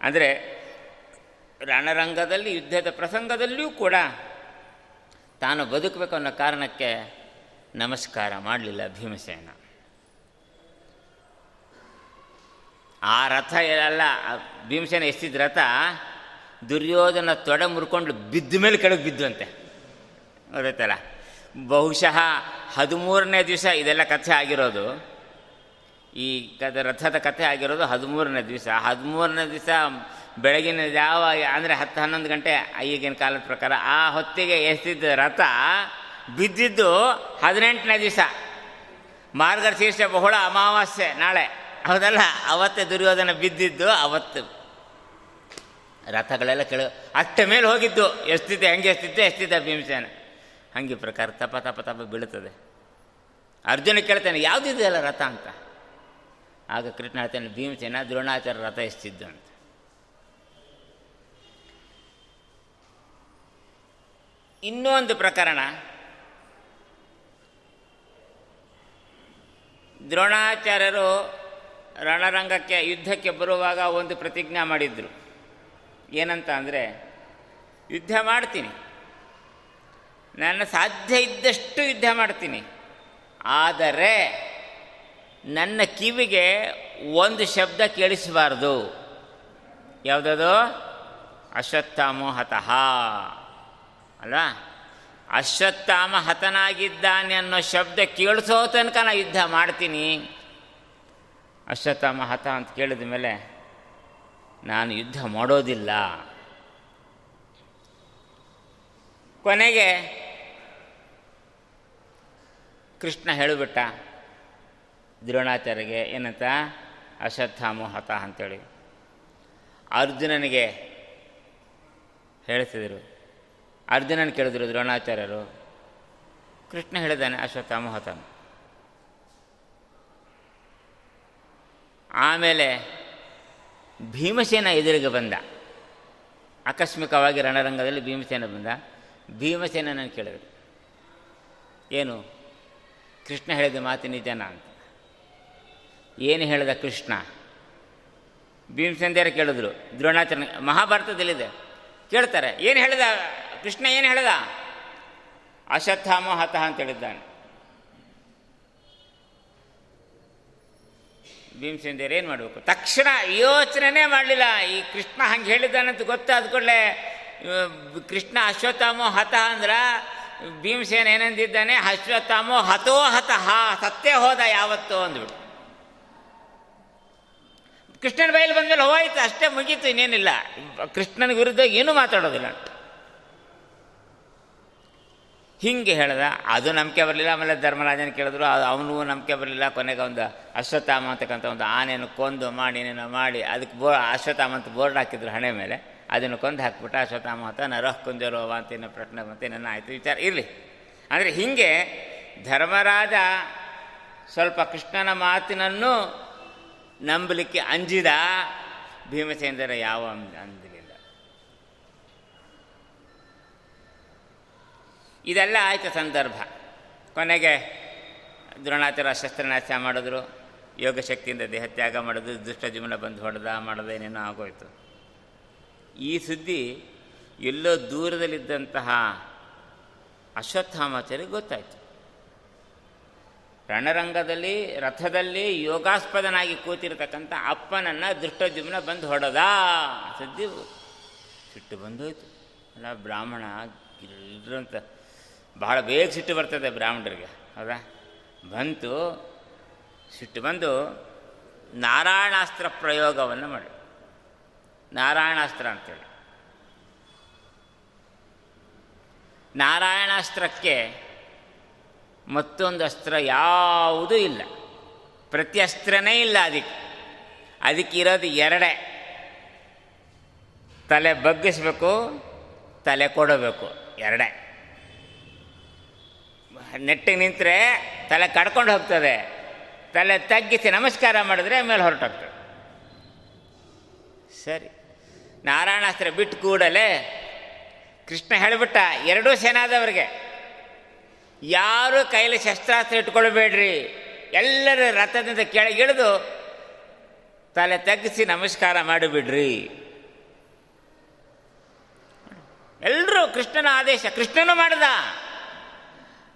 ಅಂದರೆ ರಣರಂಗದಲ್ಲಿ, ಯುದ್ಧದ ಪ್ರಸಂಗದಲ್ಲಿಯೂ ಕೂಡ ತಾನು ಬದುಕಬೇಕು ಅನ್ನೋ ಕಾರಣಕ್ಕೆ ನಮಸ್ಕಾರ ಮಾಡಲಿಲ್ಲ ಭೀಮಸೇನ. ಆ ರಥ ಎಲ್ಲ, ಭೀಮಸೇನ ಎಷ್ಟಿದ್ದ ರಥ ದುರ್ಯೋಧನ ತೊಡೆ ಮುರ್ಕೊಂಡು ಬಿದ್ದ ಮೇಲೆ ಕೆಳಗೆ ಬಿದ್ದು ಅಂತೆ ಗೊತ್ತಾಯ್ತಲ್ಲ? ಬಹುಶಃ ಹದಿಮೂರನೇ ದಿವಸ ಇದೆಲ್ಲ ಕಥೆ ಆಗಿರೋದು. ಈ ಕದ ರಥದ ಕಥೆ ಆಗಿರೋದು ಹದಿಮೂರನೇ ದಿವಸ. ಹದಿಮೂರನೇ ದಿವಸ ಬೆಳಗಿನ ಯಾವ ಅಂದರೆ ಹತ್ತು ಹನ್ನೊಂದು ಗಂಟೆ ಈಗಿನ ಕಾಲದ ಪ್ರಕಾರ, ಆ ಹೊತ್ತಿಗೆ ಎಸ್ತಿದ್ದ ರಥ ಬಿದ್ದಿದ್ದು ಹದಿನೆಂಟನೇ ದಿವಸ. ಮಾರ್ಗಶೀರ್ಷ ಬಹುಳ ಅಮಾವಾಸ್ಯೆ ನಾಳೆ. ಹೌದಲ್ಲ? ಅವತ್ತೇ ದುರ್ಯೋಧನ ಬಿದ್ದಿದ್ದು ಅವತ್ತು. ರಥಗಳೆಲ್ಲ ಕೆಳ ಅಷ್ಟ ಮೇಲೆ ಹೋಗಿದ್ದು. ಎಷ್ಟಿದ್ದೆ ಹೆಂಗೆ ಎಷ್ಟಿದ್ದೆ ಎಷ್ಟಿದ್ದ ಭೀಮಸೇನ. ಹಂಗೆ ಪ್ರಕಾರ ತಪ ತಪ ತಪ ಬೀಳುತ್ತದೆ. ಅರ್ಜುನ ಕೇಳ್ತಾನೆ ಯಾವುದಿದೆಯಲ್ಲ ರಥ ಅಂತ? ಆಗ ಕೃಷ್ಣ ಹೇಳ್ತಾನೆ ಭೀಮಸೇನ ದ್ರೋಣಾಚಾರ್ಯ ರಥ ಎಷ್ಟಿದ್ದು ಅಂತ ಇನ್ನೊಂದು ಪ್ರಕರಣ. ದ್ರೋಣಾಚಾರ್ಯರು ರಣರಂಗಕ್ಕೆ, ಯುದ್ಧಕ್ಕೆ ಬರುವಾಗ ಒಂದು ಪ್ರತಿಜ್ಞಾ ಮಾಡಿದ್ರು. ಏನಂತ ಅಂದರೆ, ಯುದ್ಧ ಮಾಡ್ತೀನಿ. ನನ್ನ ಸಾಧ್ಯ ಇದ್ದಷ್ಟು ಯುದ್ಧ ಮಾಡ್ತೀನಿ. ಆದರೆ ನನ್ನ ಕಿವಿಗೆ ಒಂದು ಶಬ್ದ ಕೇಳಿಸಬಾರ್ದು. ಯಾವುದದು? ಅಶ್ವತ್ಥಾಮೋಹತಃ. ಅಲ್ವಾ ಅಶ್ವತ್ಥಾಮ ಹತನಾಗಿದ್ದಾನೆ ಅನ್ನೋ ಶಬ್ದ ಕೇಳಿಸೋ ತನಕ ನಾನು ಯುದ್ಧ ಮಾಡ್ತೀನಿ. ಅಶ್ವತ್ಥಾಮ ಹತ ಅಂತ ಕೇಳಿದ ಮೇಲೆ ನಾನು ಯುದ್ಧ ಮಾಡೋದಿಲ್ಲ. ಕೊನೆಗೆ ಕೃಷ್ಣ ಹೇಳಿಬಿಟ್ಟ ದ್ರೋಣಾಚಾರ್ಯಗೆ ಏನಂತ? ಅಶ್ವತ್ಥಾಮು ಹತ ಅಂತೇಳಿ. ಅರ್ಜುನನಿಗೆ ಹೇಳ್ತಿದ್ರು. ಅರ್ಜುನನ ಕೇಳಿದ್ರು ದ್ರೋಣಾಚಾರ್ಯರು. ಕೃಷ್ಣ ಹೇಳಿದಾನೆ ಅಶ್ವತ್ಥಾಮು ಹತಾನು ಆಮೇಲೆ ಭೀಮಸೇನ ಎದುರಿಗೆ ಬಂದ. ಆಕಸ್ಮಿಕವಾಗಿ ರಣರಂಗದಲ್ಲಿ ಭೀಮಸೇನ ಬಂದ. ಭೀಮಸೇನ ನಾನು ಕೇಳಿದ್ರು. ಏನು? ಕೃಷ್ಣ ಹೇಳಿದ ಮಾತು ನಿಜನಾ ಅಂತ. ಏನು ಹೇಳಿದ ಕೃಷ್ಣ? ಭೀಮಸೇಂದ್ಯಾರ ಕೇಳಿದ್ರು, ದ್ರೋಣಾಚಾರ್ಯ, ಮಹಾಭಾರತದಲ್ಲಿದೆ. ಕೇಳ್ತಾರೆ, ಏನು ಹೇಳಿದ? ಕೃಷ್ಣ ಏನು ಹೇಳಿದ? ಅಶ್ವತ್ಥಾಮೋ ಹತಃ ಅಂತ ಹೇಳಿದ್ದಾನೆ. ಭೀಮಸೇಂದ್ಯರು ಏನು ಮಾಡಬೇಕು? ತಕ್ಷಣ ಯೋಚನೆ ಮಾಡಲಿಲ್ಲ. ಈ ಕೃಷ್ಣ ಹಂಗೆ ಹೇಳಿದ್ದಾನಂತ ಗೊತ್ತಾದ ಕೂಡಲೇ ಕೃಷ್ಣ ಅಶ್ವತ್ಥಾಮೋ ಹತ ಅಂದ್ರೆ ಭೀಮಸೇನ ಏನಂದಿದ್ದಾನೆ? ಅಶ್ವತ್ಥಾಮೋ ಹತೋ ಹತಃ ಸತ್ತೇ ಹೋದ ಯಾವತ್ತೋ ಅಂದ್ಬಿಟ್ಟು. ಕೃಷ್ಣನ ಬೈಲಿ ಬಂದಮೇಲೆ ಹೋಯ್ತು, ಅಷ್ಟೇ ಮುಗೀತು, ಇನ್ನೇನಿಲ್ಲ. ಕೃಷ್ಣನ ವಿರುದ್ಧ ಏನೂ ಮಾತಾಡೋದಿಲ್ಲ. ಹಿಂಗೆ ಹೇಳ್ದ, ಅದು ನಂಬಿಕೆ ಬರಲಿಲ್ಲ, ಆಮೇಲೆ ಧರ್ಮರಾಜನ ಕೇಳಿದ್ರು, ಅದು ಅವನಿಗೂ ನಂಬಿಕೆ ಬರಲಿಲ್ಲ, ಕೊನೆಗೆ ಒಂದು ಅಶ್ವತ್ಥಾಮ ಅಂತಕ್ಕಂಥ ಒಂದು ಆನೆಯನ್ನು ಕೊಂದು ಮಾಡಿ, ಏನೇನೋ ಮಾಡಿ, ಅದಕ್ಕೆ ಬೋ ಅಶ್ವತ್ಥಾಮ ಅಂತ ಬೋರ್ಡ್ ಹಾಕಿದ್ರು ಹಣೆ ಮೇಲೆ. ಅದನ್ನು ಕೊಂದು ಹಾಕ್ಬಿಟ್ಟು, ಅಶ್ವತ್ಥಾಮ ಅಂತ ನರಹ ಕುಂಜರೋವ ಅಂತ ಏನೋ ಪ್ರಶ್ನೆ ಬಂತು ಏನೇನೋ ಆಯಿತು, ವಿಚಾರ ಇರಲಿ. ಅಂದರೆ ಹೀಗೆ ಧರ್ಮರಾಜ ಸ್ವಲ್ಪ ಕೃಷ್ಣನ ಮಾತಿನನ್ನು ನಂಬಲಿಕ್ಕೆ ಅಂಜಿದ ಭೀಮಸೇಂದ್ರ ಯಾವ ಅಂಜಲಿಲ್ಲ ಇದೆಲ್ಲ ಆಯಿತು ಸಂದರ್ಭ. ಕೊನೆಗೆ ದ್ರೋಣಾಚಾರ ಶಸ್ತ್ರನಾಶ ಮಾಡಿದ್ರು ಯೋಗಶಕ್ತಿಯಿಂದ ದೇಹ ತ್ಯಾಗ ಮಾಡಿದ್ರು, ದುಷ್ಟ ಜೀವನ ಬಂದು ಹೊಡೆದ ಮಾಡೋದೇನೇನೋ ಆಗೋಯ್ತು. ಈ ಸುದ್ದಿ ಎಲ್ಲೋ ದೂರದಲ್ಲಿದ್ದಂತಹ ಅಶ್ವತ್ಥಾಮಾಚಾರ್ಯ ಗೊತ್ತಾಯಿತು. ರಣರಂಗದಲ್ಲಿ, ರಥದಲ್ಲಿ ಯೋಗಾಸ್ಪದನಾಗಿ ಕೂತಿರ್ತಕ್ಕಂಥ ಅಪ್ಪನನ್ನು ದೃಷ್ಟೋದ್ಯುಮ್ನ ಬಂದು ಹೊಡೆದ. ಸದ್ದಿ ಸಿಟ್ಟು ಬಂದೋಯ್ತು. ಅಲ್ಲ, ಬ್ರಾಹ್ಮಣ ಇಲ್ಲಂತ ಬಹಳ ಬೇಗ ಸಿಟ್ಟು ಬರ್ತದೆ ಬ್ರಾಹ್ಮಣರಿಗೆ, ಹೌದಾ? ಬಂತು, ಸಿಟ್ಟು ಬಂದು ನಾರಾಯಣಾಸ್ತ್ರ ಪ್ರಯೋಗವನ್ನು ಮಾಡಿ. ನಾರಾಯಣಾಸ್ತ್ರ ಅಂತೇಳಿ. ನಾರಾಯಣಾಸ್ತ್ರಕ್ಕೆ ಮತ್ತೊಂದು ಅಸ್ತ್ರ ಯಾವುದೂ ಇಲ್ಲ. ಪ್ರತಿ ಅಸ್ತ್ರನೇ ಇಲ್ಲ ಅದಕ್ಕೆ. ಅದಕ್ಕಿರೋದು ಎರಡೇ. ತಲೆ ಬಗ್ಗಿಸ್ಬೇಕು, ತಲೆ ಕೊಡಬೇಕು, ಎರಡೇ. ನೆಟ್ಟಿಗೆ ನಿಂತರೆ ತಲೆ ಕಡ್ಕೊಂಡು ಹೋಗ್ತದೆ. ತಲೆ ತಗ್ಗಿಸಿ ನಮಸ್ಕಾರ ಮಾಡಿದ್ರೆ ಮೇಲೆ ಹೊರಟೋಗ್ತದೆ. ಸರಿ. ನಾರಾಯಣಾಸ್ತ್ರ ಬಿಟ್ಟು ಕೂಡಲೇ ಕೃಷ್ಣ ಹೇಳಿಬಿಟ್ಟ, ಎರಡೂ ಸೇನಾದವರಿಗೆ ಯಾರು ಕೈಲಿ ಶಸ್ತ್ರಾಸ್ತ್ರ ಇಟ್ಕೊಳ್ಬೇಡ್ರಿ. ಎಲ್ಲರ ರಥದಿಂದ ಕೆಳಗಿಳಿದು ತಲೆ ತಗ್ಗಿಸಿ ನಮಸ್ಕಾರ ಮಾಡಿಬಿಡ್ರಿ. ಎಲ್ಲರೂ ಕೃಷ್ಣನ ಆದೇಶ, ಕೃಷ್ಣನು ಮಾಡಿದ.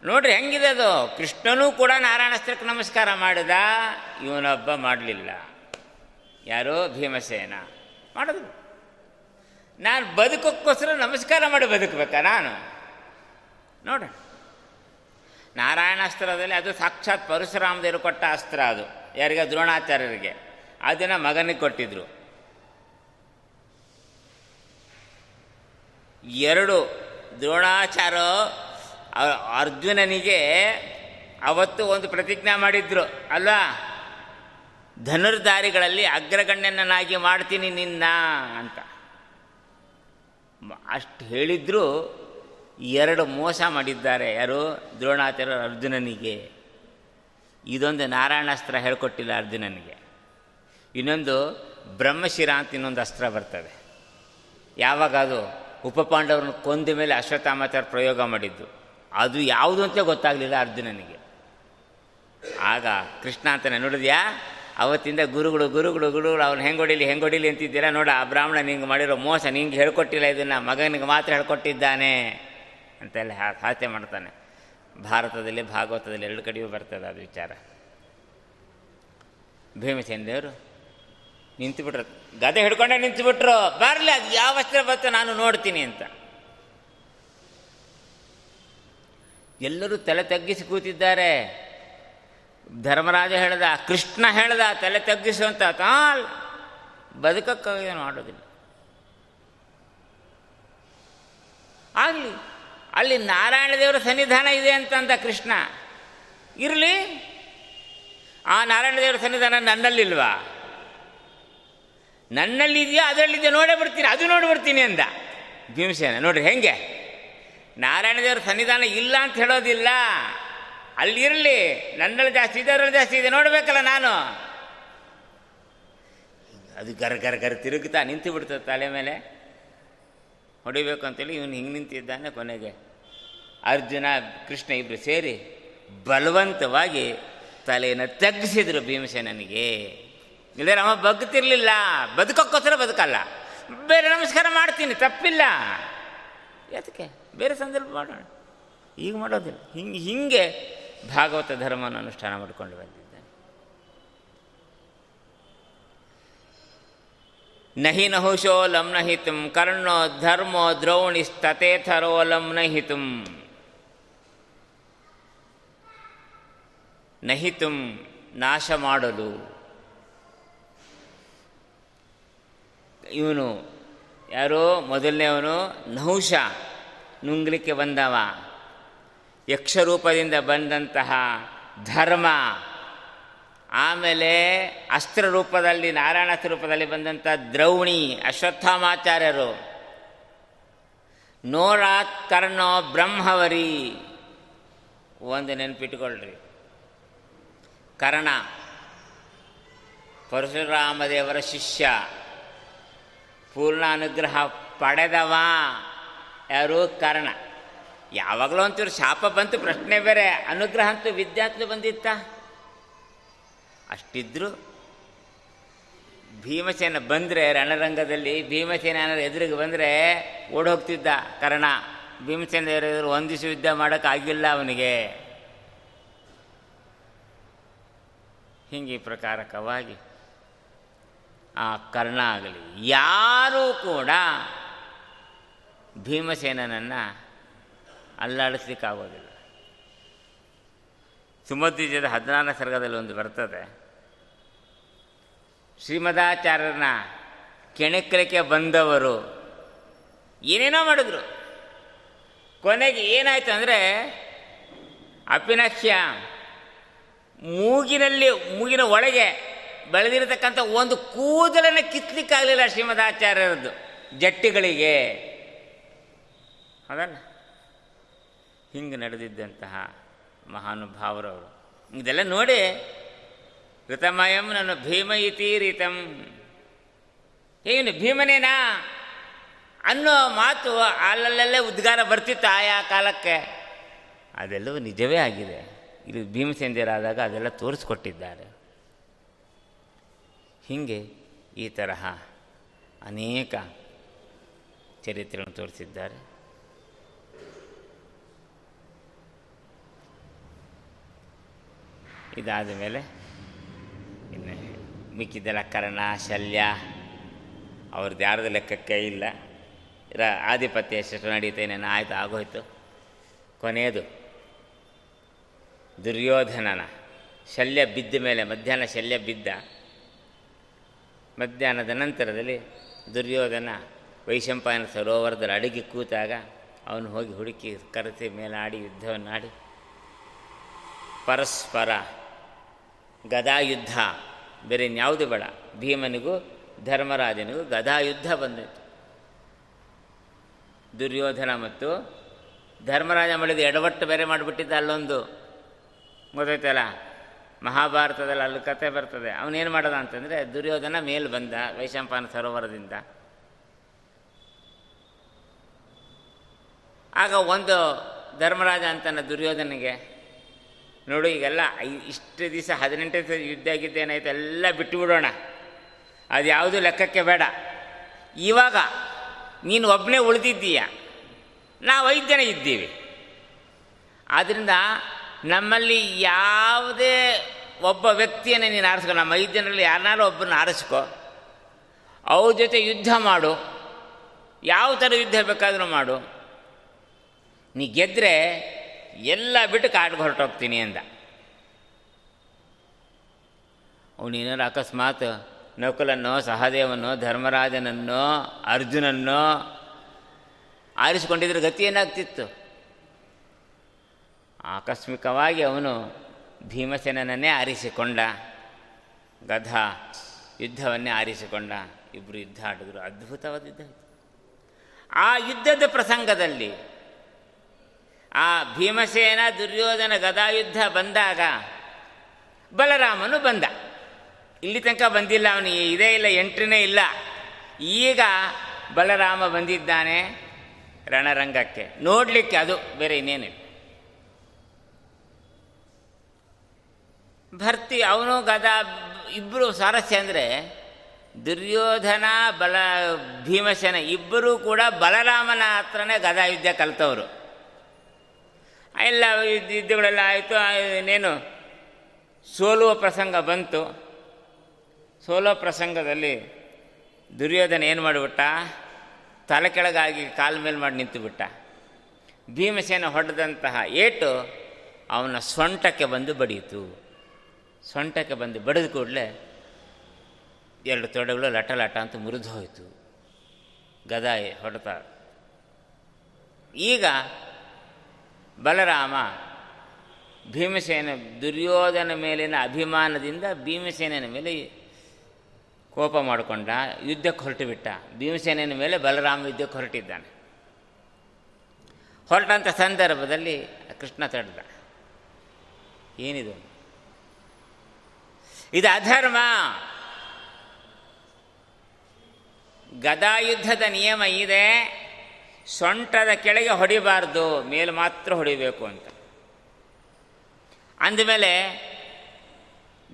ನೋಡ್ರಿ ಹೆಂಗಿದೆ ಅದು? ಕೃಷ್ಣನೂ ಕೂಡ ನಾರಾಯಣಸ್ತ್ರಕ್ಕೆ ನಮಸ್ಕಾರ ಮಾಡಿದ. ಇವನೊಬ್ಬ ಮಾಡಲಿಲ್ಲ. ಯಾರೋ ಭೀಮಸೇನ. ಮಾಡಿದ್ರು ನಾನು ಬದುಕೋಕ್ಕೋಸ್ಕರ ನಮಸ್ಕಾರ ಮಾಡಿ ಬದುಕಬೇಕಾ ನಾನು? ನೋಡೋಣ ನಾರಾಯಣಾಸ್ತ್ರದಲ್ಲಿ ಅದು ಸಾಕ್ಷಾತ್ ಪರಶುರಾಮದೇವರು ಕೊಟ್ಟ ಅಸ್ತ್ರ ಅದು, ಯಾರಿಗೆ? ದ್ರೋಣಾಚಾರ್ಯರಿಗೆ. ಅದನ್ನು ಮಗನಿಗೆ ಕೊಟ್ಟಿದ್ರು. ಎರಡು ದ್ರೋಣಾಚಾರ ಅರ್ಜುನನಿಗೆ ಅವತ್ತು ಒಂದು ಪ್ರತಿಜ್ಞೆ ಮಾಡಿದ್ರು, ಅಲ್ವಾ? ಧನುರ್ಧಾರಿಗಳಲ್ಲಿ ಅಗ್ರಗಣ್ಯನನ್ನಾಗಿ ಮಾಡ್ತೀನಿ ನಿನ್ನ ಅಂತ. ಅಷ್ಟು ಹೇಳಿದ್ರು ಎರಡು ಮೋಸ ಮಾಡಿದ್ದಾರೆ. ಯಾರು? ದ್ರೋಣಾಚಾರ್ಯ ಅರ್ಜುನನಿಗೆ. ಇದೊಂದು ನಾರಾಯಣಾಸ್ತ್ರ ಹೇಳ್ಕೊಟ್ಟಿಲ್ಲ ಅರ್ಜುನನಿಗೆ. ಇನ್ನೊಂದು ಬ್ರಹ್ಮಶಿರ ಅಂತ ಇನ್ನೊಂದು ಅಸ್ತ್ರ ಬರ್ತದೆ. ಯಾವಾಗ ಅದು ಉಪಪಾಂಡವ್ರನ್ನ ಕೊಂದ ಮೇಲೆ ಅಶ್ವತ್ಥಾಮಾಚಾರ್ಯ ಪ್ರಯೋಗ ಮಾಡಿದ್ದು. ಅದು ಯಾವುದು ಅಂತ ಗೊತ್ತಾಗಲಿಲ್ಲ ಅರ್ಜುನನಿಗೆ. ಆಗ ಕೃಷ್ಣ ಅಂತಾನೆ ನೋಡಿದ್ಯಾ? ಅವತ್ತಿಂದ ಗುರುಗಳು ಗುರುಗಳು ಗುರುಗಳು ಅವ್ನು ಹೆಂಗೆ ಹೊಡಿಲಿ ಹೆಂಗೆ ಹೊಡಿಲಿ ಅಂತಿದ್ದೀರಾ? ನೋಡ ಆ ಬ್ರಾಹ್ಮಣ ನಿಂಗೆ ಮಾಡಿರೋ ಮೋಸ ನಿಂಗೆ ಹೇಳ್ಕೊಟ್ಟಿಲ್ಲ ಇದನ್ನು. ಮಗನಿಗೆ ಮಾತ್ರ ಹೇಳ್ಕೊಟ್ಟಿದ್ದಾನೆ. ಅಂತೆಲ್ಲ ಹಾಸ್ಯ ಮಾಡ್ತಾನೆ. ಭಾರತದಲ್ಲಿ, ಭಾಗವತದಲ್ಲಿ ಎರಡು ಕಡೆಯೂ ಬರ್ತದೆ ಅದು ವಿಚಾರ. ಭೀಮಸೇನ ದೇವರು ನಿಂತುಬಿಟ್ರು ಗದೆ ಹಿಡ್ಕೊಂಡೆ ನಿಂತುಬಿಟ್ರು ಬರಲಿ, ಅದು ಯಾವ ಅಸ್ತ್ರ ಬರ್ತೋ ನಾನು ನೋಡ್ತೀನಿ ಅಂತ. ಎಲ್ಲರೂ ತಲೆ ತಗ್ಗಿಸಿ ಕೂತಿದ್ದಾರೆ. ಧರ್ಮರಾಜ ಹೇಳ್ದ, ಕೃಷ್ಣ ಹೇಳ್ದ, ತಲೆ ತಗ್ಗಿಸುವಂತ ಕಾಲ್ ತಾಲ್ ಬದುಕಕ್ಕಾಗಿ ಮಾಡೋದಿಲ್ಲ. ಆಗಲಿ. ಅಲ್ಲಿ ನಾರಾಯಣ ದೇವರ ಸನ್ನಿಧಾನ ಇದೆ ಅಂತಂದ ಕೃಷ್ಣ. ಇರಲಿ. ಆ ನಾರಾಯಣ ದೇವರ ಸನ್ನಿಧಾನ ನನ್ನಲ್ಲಿಲ್ವಾ? ನನ್ನಲ್ಲಿದೆಯಾ? ಅದರಲ್ಲಿದೆ ನೋಡೇ ಬರ್ತೀನಿ. ಅದು ನೋಡಿ ಬರ್ತೀನಿ ಅಂದ. ಭೀಮಸೇನ, ನೋಡ್ರಿ ಹೆಂಗೆ? ನಾರಾಯಣ ದೇವರ ಸನ್ನಿಧಾನ ಇಲ್ಲ ಅಂತ ಹೇಳೋದಿಲ್ಲ. ಅಲ್ಲಿ ಇರಲಿ. ನನ್ನಲ್ಲಿ ಜಾಸ್ತಿ ಇದೆ, ಅದರಲ್ಲಿ ಜಾಸ್ತಿ ಇದೆ. ನೋಡಬೇಕಲ್ಲ ನಾನು. ಅದು ಗರ್ ಗರ್ ಗರ್ ತಿರುಗುತ್ತಾ ನಿಂತು ಬಿಡ್ತದೆ ತಲೆ ಮೇಲೆ. ಹೊಡಿಬೇಕು ಅಂತೇಳಿ ಇವನು ಹಿಂಗೆ ನಿಂತಿದ್ದಾನೆ ಕೊನೆಗೆ. ಅರ್ಜುನ, ಕೃಷ್ಣ ಇಬ್ಬರು ಸೇರಿ ಬಲವಂತವಾಗಿ ತಲೆಯನ್ನು ತಗ್ಗಿಸಿದರು ಭೀಮಸೇನನಿಗೆ. ಇಲ್ಲದೆ ನಮ್ಮ ಬಗ್ತಿರ್ಲಿಲ್ಲ. ಬದುಕೋಕ್ಕೋಸ್ಕರ ಬದುಕಲ್ಲ. ಬೇರೆ ನಮಸ್ಕಾರ ಮಾಡ್ತೀನಿ, ತಪ್ಪಿಲ್ಲ. ಯಾತಕ್ಕೆ ಬೇರೆ ಸಂದರ್ಭ ಮಾಡೋಣ. ಈಗ ಮಾಡೋದಿಲ್ಲ. ಹಿಂಗೆ ಹಿಂಗೆ ಭಾಗವತ ಧರ್ಮವನ್ನು ಅನುಷ್ಠಾನ ಮಾಡಿಕೊಂಡು ಬಂದಿದ್ದಾನೆ. ನಹಿ ನಹುಶೋ ನಹಿತಂ ಕರ್ಣೋ ಧರ್ಮೋ ದ್ರೌಣಿಸ್ತಥೇಥರೋಲಂ ನಹಿತಂ. ನಹಿತಂ ನಾಶ ಮಾಡಲು. ಇವನು ಯಾರೋ ಮೊದಲನೇವನು ನಹುಷ ನುಂಗ್ಲಿಕ್ಕೆ ಬಂದವ. ಯಕ್ಷರೂಪದಿಂದ ಬಂದಂತಹ ಧರ್ಮ. ಆಮೇಲೆ ಅಸ್ತ್ರ ರೂಪದಲ್ಲಿ ನಾರಾಯಣಾಸ್ತ್ರ ರೂಪದಲ್ಲಿ ಬಂದಂಥ ದ್ರೌಣಿ, ಅಶ್ವತ್ಥಾಮಾಚಾರ್ಯರು. ನೋರಾತ್ ಕರ್ಣೋ ಬ್ರಹ್ಮವರಿ. ಒಂದು ನೆನ್ಪಿಟ್ಕೊಳ್ರಿ. ಕರ್ಣ. ಪರಶುರಾಮದೇವರ ಶಿಷ್ಯ. ಪೂರ್ಣ ಅನುಗ್ರಹ ಪಡೆದವ ಯಾರು? ಕರ್ಣ. ಯಾವಾಗಲೂ ಒಂಚೂರು ಶಾಪ ಬಂತು, ಪ್ರಶ್ನೆ ಬೇರೆ. ಅನುಗ್ರಹ ಅಂತೂ ವಿದ್ಯಾರ್ಥಿ ಬಂದಿತ್ತ? ಅಷ್ಟಿದ್ರು ಭೀಮಸೇನ ಬಂದರೆ, ರಣರಂಗದಲ್ಲಿ ಭೀಮಸೇನ ಎದುರಿಗೆ ಬಂದರೆ ಓಡೋಗ್ತಿದ್ದ ಕರ್ಣ. ಭೀಮಸೇನ ಎದುರು ಯುದ್ಧ ಮಾಡೋಕ್ಕಾಗಿಲ್ಲ ಅವನಿಗೆ. ಹೀಗೆ ಈ ಪ್ರಕಾರಕವಾಗಿ ಆ ಕರ್ಣ ಆಗಲಿ, ಯಾರೂ ಕೂಡ ಭೀಮಸೇನನನ್ನು ಅಲ್ಲಾಡಿಸ್ಲಿಕ್ಕಾಗೋದಿಲ್ಲ. ಸುಮಧ್ವಿಜಯದ ಹದಿನಾರನೇ ಸರ್ಗದಲ್ಲಿ ಒಂದು ಬರ್ತದೆ. ಶ್ರೀಮದಾಚಾರ್ಯರನ್ನ ಕೆಣಕಲಿಕ್ಕೆ ಬಂದವರು ಏನೇನೋ ಮಾಡಿದ್ರು. ಕೊನೆಗೆ ಏನಾಯ್ತು ಅಂದರೆ ಅಪಿನಕ್ಷ್ಯ ಮೂಗಿನಲ್ಲಿ, ಮೂಗಿನ ಒಳಗೆ ಬೆಳೆದಿರತಕ್ಕಂಥ ಒಂದು ಕೂದಲನ್ನು ಕಿತ್ಲಿಕ್ಕಾಗಲಿಲ್ಲ ಶ್ರೀಮದಾಚಾರ್ಯರದ್ದು, ಜಟ್ಟಿಗಳಿಗೆ. ಅದಲ್ಲ ಹಿಂಗೆ ನಡೆದಿದ್ದಂತಹ ಮಹಾನುಭಾವರವರು. ಇದೆಲ್ಲ ನೋಡಿ ಋತಮಯಂ ನನ್ನ ಭೀಮ ಇತಿ ರೀತಂ. ಏನು, ಭೀಮನೇನಾ? ಅನ್ನೋ ಮಾತು ಅಲ್ಲಲ್ಲೇ ಉದ್ಗಾರ ಬರ್ತಿತ್ತು ಆಯಾ ಕಾಲಕ್ಕೆ. ಅದೆಲ್ಲವೂ ನಿಜವೇ ಆಗಿದೆ. ಇಲ್ಲಿ ಭೀಮಸೇಂದ್ಯರಾದಾಗ ಅದೆಲ್ಲ ತೋರಿಸ್ಕೊಟ್ಟಿದ್ದಾರೆ. ಹೀಗೆ ಈ ತರಹ ಅನೇಕ ಚರಿತ್ರೆಗಳನ್ನು ತೋರಿಸಿದ್ದಾರೆ. ಇದಾದ ಮೇಲೆ ಇನ್ನು ಮಿಕ್ಕಿದ್ದೆಲ್ಲ ಕರ್ಣ, ಶಲ್ಯ, ಅವ್ರದ್ದು ಯಾರ್ದು ಲೆಕ್ಕಕ್ಕೆ ಇಲ್ಲ. ರ, ಆಧಿಪತ್ಯ ಎಷ್ಟು ನಡೀತೇನೇನೋ ಆಯಿತು, ಆಗೋಯ್ತು. ಕೊನೆಯದು ದುರ್ಯೋಧನನ ಶಲ್ಯ ಬಿದ್ದ ಮೇಲೆ, ಮಧ್ಯಾಹ್ನ ಶಲ್ಯ ಬಿದ್ದ, ಮಧ್ಯಾಹ್ನದ ನಂತರದಲ್ಲಿ ದುರ್ಯೋಧನ ವೈಶಂಪಾಯನ ಸರೋವರದಲ್ಲಿ ಅಡುಗೆ ಕೂತಾಗ ಅವನು ಹೋಗಿ ಹುಡುಕಿ ಕರೆಸಿ ಮೇಲಾಡಿ ಯುದ್ಧವನ್ನಾಡಿ ಪರಸ್ಪರ ಗದಾಯುದ್ಧ, ಬೇರೆ ಇನ್ಯಾವುದು ಬೇಡ. ಭೀಮನಿಗೂ ಧರ್ಮರಾಜನಿಗೂ ಗದಾಯುದ್ಧ ಬಂದಿತ್ತು ದುರ್ಯೋಧನ ಮತ್ತು ಧರ್ಮರಾಜ ಮಾಡಿದ ಎಡವಟ್ಟು ಬೇರೆ ಮಾಡಿಬಿಟ್ಟಿದ್ದ ಅಲ್ಲೊಂದು. ಗೊತ್ತಾಯ್ತಲ್ಲ ಮಹಾಭಾರತದಲ್ಲಿ ಅಲ್ಲಿ ಕತೆ ಬರ್ತದೆ. ಅವನೇನು ಮಾಡೋದ ಅಂತಂದರೆ, ದುರ್ಯೋಧನ ಮೇಲೆ ಬಂದ ವೈಶಂಪಾನ ಸರೋವರದಿಂದ. ಆಗ ಒಂದು ಧರ್ಮರಾಜ ಅಂತನ ದುರ್ಯೋಧನಿಗೆ, ನೋಡು, ಈಗೆಲ್ಲ ಇಷ್ಟು ದಿವಸ ಹದಿನೆಂಟು ದಿವಸ ಯುದ್ಧ ಆಗಿದ್ದು ಏನಾಯ್ತು? ಎಲ್ಲ ಬಿಟ್ಟು ಬಿಡೋಣ. ಅದು ಯಾವುದು ಲೆಕ್ಕಕ್ಕೆ ಬೇಡ. ಇವಾಗ ನೀನು ಒಬ್ಬನೇ ಉಳಿದಿದ್ದೀಯ. ನಾವು ಐದು ಜನ ಇದ್ದೀವಿ. ಆದ್ದರಿಂದ ನಮ್ಮಲ್ಲಿ ಯಾವುದೇ ಒಬ್ಬ ವ್ಯಕ್ತಿಯನ್ನು ನೀನು ಆರಿಸ್ಕೊ. ನಮ್ಮ ಐದು ಜನರಲ್ಲಿ ಯಾರನ್ನಾರು ಒಬ್ಬನ ಆರಿಸ್ಕೊ. ಅವ್ರ ಜೊತೆ ಯುದ್ಧ ಮಾಡು. ಯಾವ ಥರ ಯುದ್ಧ ಬೇಕಾದರೂ ಮಾಡು. ನೀ ಗೆದ್ದರೆ ಎಲ್ಲ ಬಿಟ್ಟು ಕಾಡಿಗೆ ಹೊರಟೋಗ್ತೀನಿ ಅಂದ. ಅವನೇನಾರು ಅಕಸ್ಮಾತ್ ನಕುಲನ್ನೋ, ಸಹದೇವನೋ, ಧರ್ಮರಾಜನನ್ನೋ, ಅರ್ಜುನನ್ನೋ ಆರಿಸಿಕೊಂಡಿದ್ರೆ ಗತಿ ಏನಾಗ್ತಿತ್ತು? ಆಕಸ್ಮಿಕವಾಗಿ ಅವನು ಭೀಮಸೇನನ್ನೇ ಆರಿಸಿಕೊಂಡ, ಗಧ ಯುದ್ಧವನ್ನೇ ಆರಿಸಿಕೊಂಡ ಇಬ್ಬರು ಯುದ್ಧ ಆಡಿದ್ರು. ಅದ್ಭುತವಾದ ಯುದ್ಧ ಆ ಯುದ್ಧದ ಪ್ರಸಂಗದಲ್ಲಿ ಆ ಭೀಮಸೇನ ದುರ್ಯೋಧನ ಗದಾಯುದ್ಧ ಬಂದಾಗ ಬಲರಾಮನು ಬಂದ. ಇಲ್ಲಿ ತನಕ ಬಂದಿಲ್ಲ ಅವನು ಇದೇ ಇಲ್ಲ, ಎಂಟ್ರಿನೇ ಇಲ್ಲ. ಈಗ ಬಲರಾಮ ಬಂದಿದ್ದಾನೆ ರಣರಂಗಕ್ಕೆ. ನೋಡಲಿಕ್ಕೆ ಅದು, ಬೇರೆ ಇನ್ನೇನಿಲ್ಲ. ಭರ್ತಿ, ಅವನು ಗದಾ ಇಬ್ಬರು ಸಾರಸ್ಯ ಅಂದರೆ ದುರ್ಯೋಧನ, ಬಲ, ಭೀಮಸೇನ, ಇಬ್ಬರೂ ಕೂಡ ಬಲರಾಮನ ಹತ್ರನೇ ಗದಾ ಯುದ್ಧ ಕಲಿತವರು. ಎಲ್ಲ ಯುದ್ಧ, ಯುದ್ಧಗಳೆಲ್ಲ ಆಯಿತು ಇನ್ನೇನು, ಸೋಲುವ ಪ್ರಸಂಗ ಬಂತು. ಸೋಲೋ ಪ್ರಸಂಗದಲ್ಲಿ ದುರ್ಯೋಧನ ಏನು ಮಾಡಿಬಿಟ್ಟ? ತಲೆ ಕೆಳಗಾಗಿ ಕಾಲು ಮೇಲೆ ಮಾಡಿ ನಿಂತುಬಿಟ್ಟ. ಭೀಮಸೇನ ಹೊಡೆದಂತಹ ಏಟು ಅವನ ಸೊಂಟಕ್ಕೆ ಬಂದು ಬಡಿಯಿತು ಸೊಂಟಕ್ಕೆ ಬಂದು ಬಡಿದ ಕೂಡಲೇ ಎರಡು ತೊಡೆಗಳು ಲಟ ಲಟ ಅಂತ ಮುರಿದು ಹೋಯಿತು. ಗದಾಯಿ ಹೊಡೆತ ಈಗ ಬಲರಾಮ ಭೀಮಸೇನ ದುರ್ಯೋಧನ ಮೇಲಿನ ಅಭಿಮಾನದಿಂದ ಭೀಮಸೇನನ ಮೇಲೆ ಕೋಪ ಮಾಡಿಕೊಂಡ, ಯುದ್ಧಕ್ಕೆ ಹೊರಟು ಬಿಟ್ಟ ಭೀಮಸೇನನ ಮೇಲೆ ಬಲರಾಮ ಯುದ್ಧಕ್ಕೆ ಹೊರಟಿದ್ದಾನೆ. ಹೊರಟಂಥ ಸಂದರ್ಭದಲ್ಲಿ ಕೃಷ್ಣ ತಡೆದ ಏನಿದು ಇದು ಅಧರ್ಮ. ಗದಾಯುದ್ಧದ ನಿಯಮ ಇದೆ, ಸೊಂಟದ ಕೆಳಗೆ ಹೊಡಿಬಾರ್ದು, ಮೇಲೆ ಮಾತ್ರ ಹೊಡಿಬೇಕು ಅಂತ. ಅಂದಮೇಲೆ,